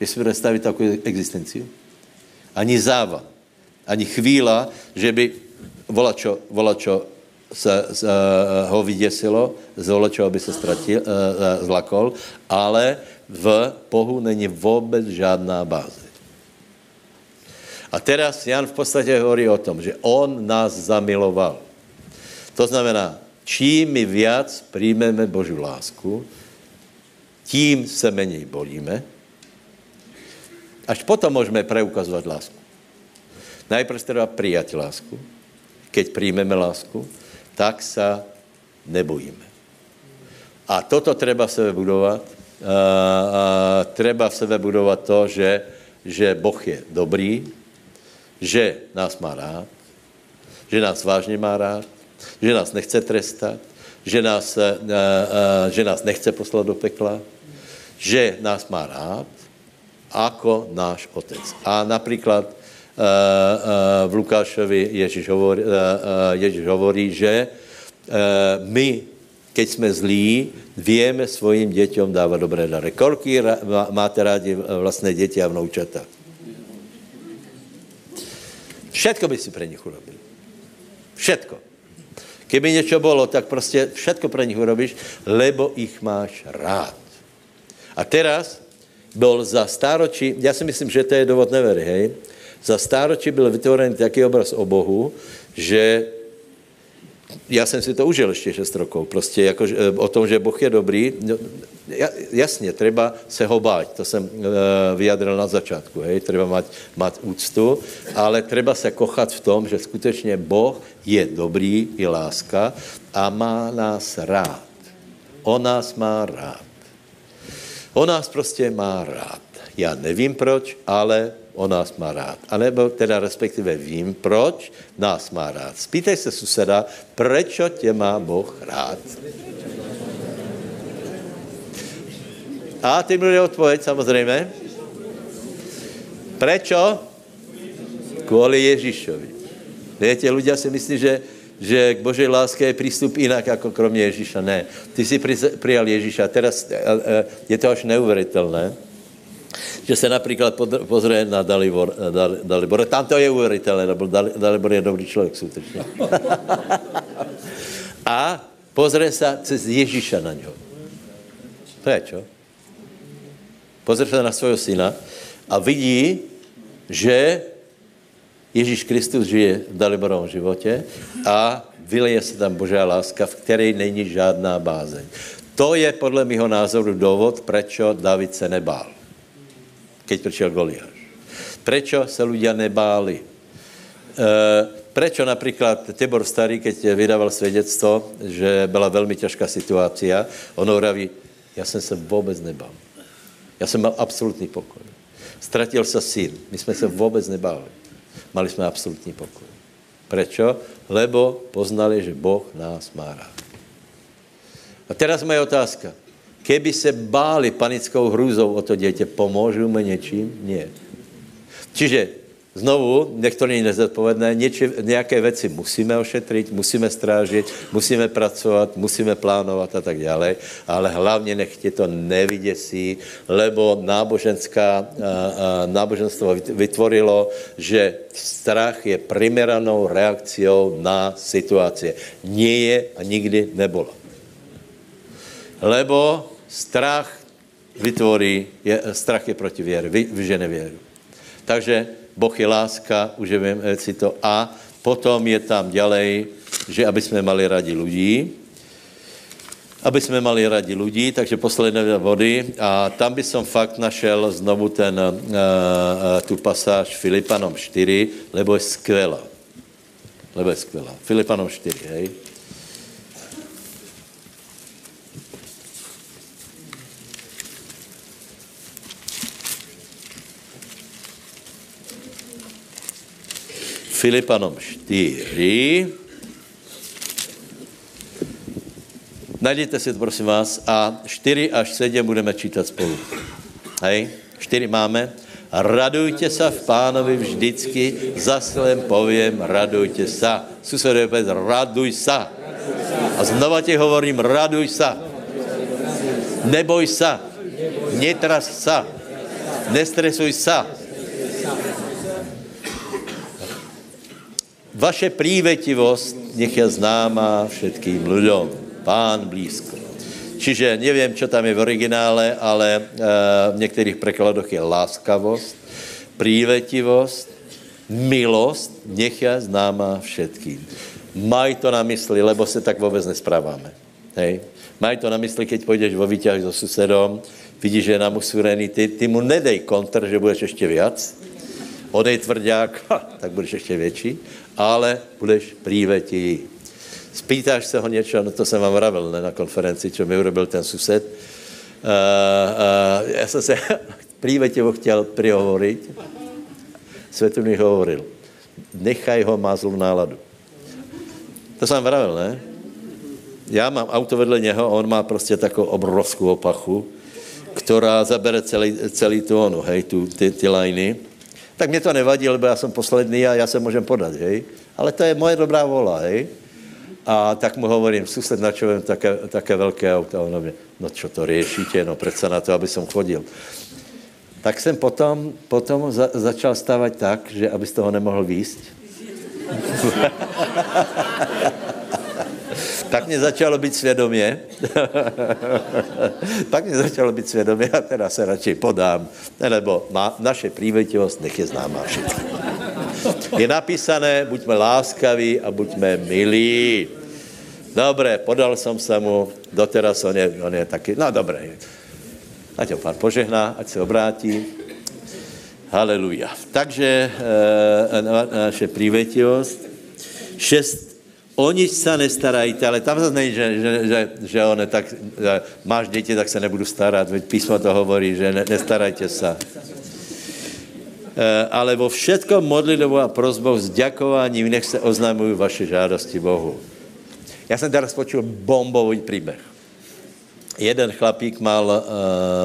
Jestli si představit takovou existenci? Ani záva, ani chvíla, že by volačo, volačo se, se, ho vyděsilo, z volačo by se ztratil, uh, uh, zlakol, ale v Bohu není vůbec žádná báze. A teraz Jan v podstatě hovorí o tom, že on nás zamiloval. To znamená, čím my viac přijmeme Boží lásku, tím se méně bolíme. Až potom můžeme preukazovat lásku. Najprv treba přijat lásku. Keď přijmeme lásku, tak se nebojíme. A toto treba v sebe budovat. A, a, treba v sebe budovat to, že, že Boh je dobrý, že nás má rád, že nás vážně má rád, že nás nechce trestat, že nás, a, a, že nás nechce poslat do pekla, že nás má rád jako náš otec. A například v Lukášovi Ježíš hovorí, uh, Ježíš hovorí že my, keď jsme zlí, víme svojim dětem dávat dobré dary. Kolik máte rádi vlastné děti a vnoučata? Všetko by si pre nich urobil. Všetko. Keby něco bylo, tak prostě všetko pro nich urobíš, lebo ich máš rád. A teraz byl za stáročí, já si myslím, že to je dovod nevery, hej, za stáročí byl vytvořený taký obraz o Bohu, že já jsem si to užil ještě 6 rokov, prostě jako, o tom, že Boh je dobrý, no, jasně, třeba se ho bát, to jsem uh, vyjadril na začátku, hej, třeba mať, mať úctu, ale třeba se kochat v tom, že skutečně Boh je dobrý, je láska a má nás rád. On nás má rád. On nás prostě má rád. Já nevím proč, ale on nás má rád. A nebo teda respektive vím, proč nás má rád. Spýtaj se suseda, proč tě má Boh rád. A ty mi odpověď samozřejmě. Prečo? Kvůli Ježíšovi. Víte, lidé si myslí, že že k Božej láske je přístup jinak jako kromě Ježíša. Ne. Ty jsi přijal Ježíša. Teraz e, e, je to až neuvěřitelné, že se například pozrie na Dalibor, e, Dalibor. Tam to je uvěřitelné, nebo Dalibor je dobrý člověk skutečně. A pozrie se cez Ježíša na něho. Prečo? Pozrie se na svého syna a vidí, že Ježíš Kristus žije v Daliborovom životě a vyleje se tam Božá láska, v které není žádná bázeň. To je podle mého názoru důvod, proč David se nebál, keď přišel Goliáš. Proč se lidé nebáli? E, prečo například Tibor Starý, keď vydával svědectvo, že byla velmi těžká situace, on hovorí, já jsem se vůbec nebál. Já jsem mal absolutní pokoj. Ztratil se syn. My jsme se vůbec nebáli. Mali jsme absolutní pokoj. Prečo? Lebo poznali, že Boh nás má rád. A teraz moje otázka. Keby se báli panickou hrůzou o to dítě, pomůžeme něčím? Nie. Čiže Znovu, nech to není nezodpovědné, něči, nějaké věci musíme ošetřit, musíme strážit, musíme pracovat, musíme plánovat a tak dále, ale hlavně nech tě to nevyděsí, lebo náboženská, náboženstvo vytvorilo, že strach je primeranou reakciou na situace. Nie je a nikdy nebylo. Lebo strach vytvorí, je, strach je proti věru, vyžene věru. Takže Boh je láska, už vím si to. A potom je tam ďalej, že aby jsme mali radi lidí, aby jsme mali radi lidí, takže posledné vody. A tam by som fakt našel znovu ten, uh, uh, tu pasáž Filipanom 4, lebo je skvělá. Lebo je skvělá. Filipanom 4, hej. Filipanom 4. Najděte si to, prosím vás, a 4 až 7 budeme čítat spolu. Hej, 4 máme. Radujte se v pánovi vždycky, zaslem povím, radujte se. Suseduje pes, raduj se. A znova ti hovorím, raduj se. Neboj se. Netras se. Nestresuj se Vaše prívetivost nech je známa všetkým lidem. Pán blízko. Čiže nevím, co tam je v originále, ale uh, v některých prekladoch je láskavost, prívetivost, milost, nech je známa všetkým. Maj to na mysli, lebo se tak vůbec nespráváme. Hej? Maj to na mysli, keď půjdeš vo výťah so susedom, vidíš, že je nám usurený, ty, ty mu nedej kontr, že budeš ještě viac, odej tvrdák, ha, tak budeš ještě větší, ale budeš prívetí. Spýtáš se ho něco, no to jsem vám vravil ne, na konferenci, čo mi urobil ten sused. Uh, uh, já jsem se prívetivo chtěl prihovoriť. Světu mi hovoril, nechaj ho, má zlou náladu. To jsem vravil, ne? Já mám auto vedle něho, on má prostě takovou obrovskou opachu, která zabere celý, celý tu onu, hej, tu, ty, ty lajny. Tak mě to nevadí, lebo já jsem posledný a já se můžem podat, hej. Ale to je moje dobrá vola, hej. A tak mu hovorím, sused, na čo vím také, také velké auto? A on mě, no čo to řešíte, no přece na to, aby som chodil. Tak jsem potom, potom za, začal stávat tak, že aby z toho nemohl výst. tak mě začalo být svědomě. tak mě začalo být svědomě a teda se radši podám, nebo má, naše prívetivost nech je známá. Je napísané, buďme láskaví a buďme milí. Dobré, podal jsem se mu, doteraz on je, on je taky, no dobré. Ať ho pán požehná, ať se obrátí. Haleluja. Takže e, naše prívetivost. Šest, o nič se nestarajte, ale tam zase není, že, že, že, že on tak, že máš děti, tak se nebudu starat. Veď písmo to hovorí, že ne, nestarajte se. Eh, ale vo všetkom modlitbou a prozbou s ďakovaním nech se oznamují vaše žádosti Bohu. Já jsem teraz počul bombový příběh. Jeden chlapík mal, uh,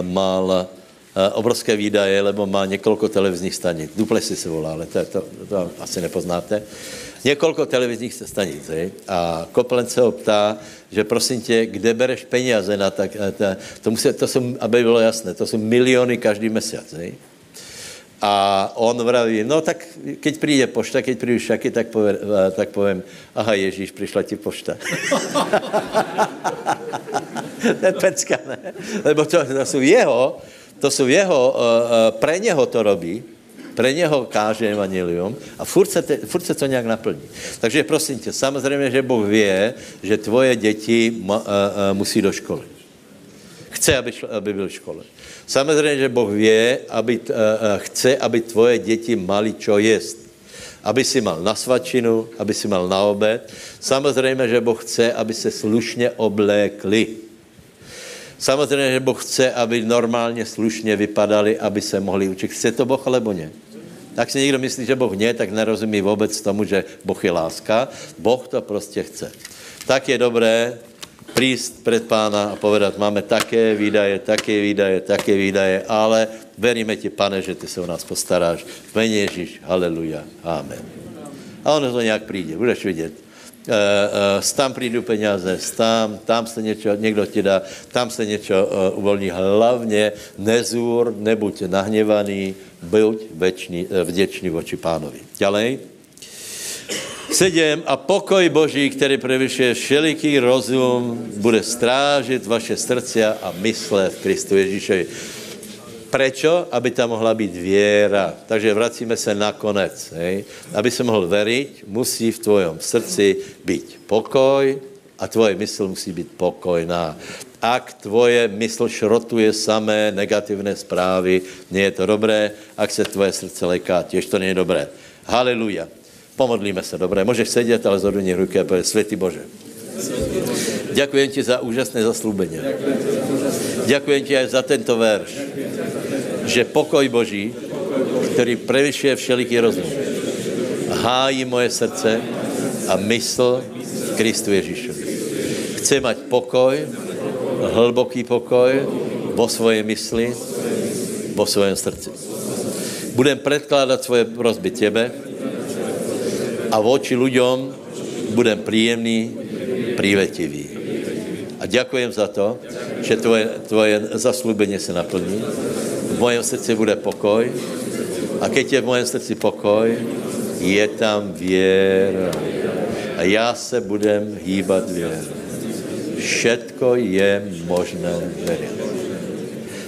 mal uh, obrovské výdaje, lebo má několik televizních stanic. Duplesy se volá, ale to, to, to asi nepoznáte. Několik televizních stanic. A Koplen se ho ptá, že prosím tě, kde bereš peníze na tak, ta, to, musí, to jsou, aby bylo jasné, to jsou miliony každý měsíc. A on vraví, no tak keď přijde pošta, keď přijde šaky, tak, povím, tak povím, aha Ježíš, přišla ti pošta. to je pecka, ne? Lebo to, to jsou jeho, to jsou jeho, uh, pre něho to robí, pre něho káže evangelium a furt se, te, furt se to nějak naplní. Takže prosím tě, samozřejmě, že Bůh ví, že tvoje děti ma, uh, uh, musí do školy. Chce, aby, šlo, aby byl v škole. Samozřejmě, že Boh ví, aby, uh, chce, aby tvoje děti mali čo jest. Aby si mal na svačinu, aby si mal na obed. Samozřejmě, že Boh chce, aby se slušně oblékli. Samozřejmě, že Boh chce, aby normálně slušně vypadali, aby se mohli učit. Chce to Boh, alebo ne? Tak si někdo myslí, že Boh ne, tak nerozumí vůbec tomu, že Boh je láska. Boh to prostě chce. Tak je dobré prísť před pána a povedat, máme také výdaje, také výdaje, také výdaje, ale veríme ti, pane, že ty se o nás postaráš. V mene Ježíš, haleluja, amen. A ono to nějak přijde, budeš vidět. Uh, uh, tam přijdu peníze, tam, tam se něco, někdo ti dá, tam se něco uh, uvolní. Hlavně nezůr, nebuď nahněvaný, buď večný, vděčný voči pánovi. Ďalej. Sedím a pokoj Boží, který prevyšuje všeliký rozum, bude strážit vaše srdce a mysle v Kristu Ježíšovi. Prečo? Aby tam mohla být věra. Takže vracíme se na konec. Hej? Aby se mohl veriť, musí v tvojom srdci být pokoj a tvoje mysl musí být pokojná. Ak tvoje mysl šrotuje samé negativné zprávy, nie je to dobré. Ak se tvoje srdce leká, těž to je dobré. Haleluja. Pomodlíme se, dobré. Můžeš sedět, ale zhodni ruky a povedz, Světý Bože. Děkuji ti za úžasné zaslúbení. Děkuji ti aj za tento verš, že pokoj Boží, který prevyšuje všeliký rozum, hájí moje srdce a mysl Kristu Ježíšovi. Chci mať pokoj, hlboký pokoj vo svojej mysli, vo svém srdci. Budem predkládat svoje prosby tebe a voči ľuďom budem príjemný, prívetivý. A ďakujem za to, že tvoje, tvoje zaslúbenie se naplní. V mojom srdci bude pokoj a keď je v mojom srdci pokoj, je tam věra. A já se budem hýbat věrou. Všetko je možné veriť.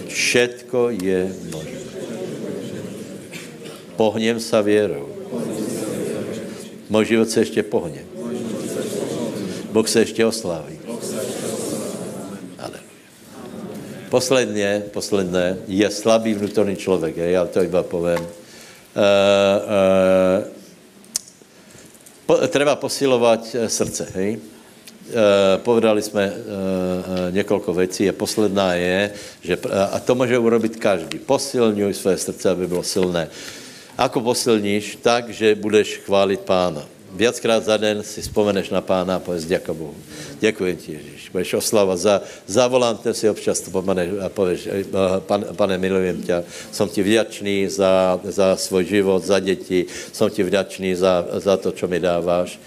Všetko je možné. Pohněm sa věrou. Můj život se ještě pohne. Boh se ještě osláví. Posledně, posledné, je slabý vnútorný člověk. Já to iba povím. Uh, uh, po, treba posilovat srdce, hej? Uh, povedali jsme uh, několik věcí a posledná je, že, a to může urobit každý. Posilňuj své srdce, aby bylo silné. Ako posilníš? Tak, že budeš chválit pána viackrát za den si vzpomeneš na pána a pověš, děkuji Bohu. Děkuji ti, Ježíš. Budeš oslava. Za, za volantem si občas to pomeneš a pověš, pan, pane, milujem tě. Jsem ti vděčný za, za svůj život, za děti. Jsem ti vděčný za, za to, co mi dáváš.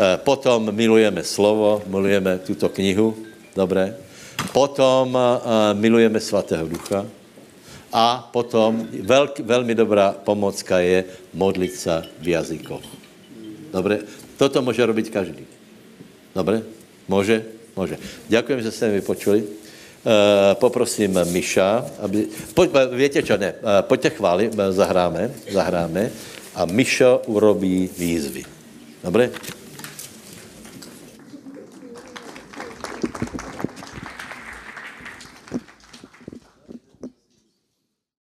E, potom milujeme slovo, milujeme tuto knihu. Dobré. Potom milujeme svatého ducha. A potom velk, velmi dobrá pomocka je modlit se v jazykoch. Dobre? Toto může robiť každý. Dobre? Může? Může. Děkujeme, že jste mi počuli. Eh, poprosím Miša, aby... Pojď, eh, větě čo, ne, uh, pojďte chváli, zahráme, zahráme a Miša urobí výzvy. Dobre?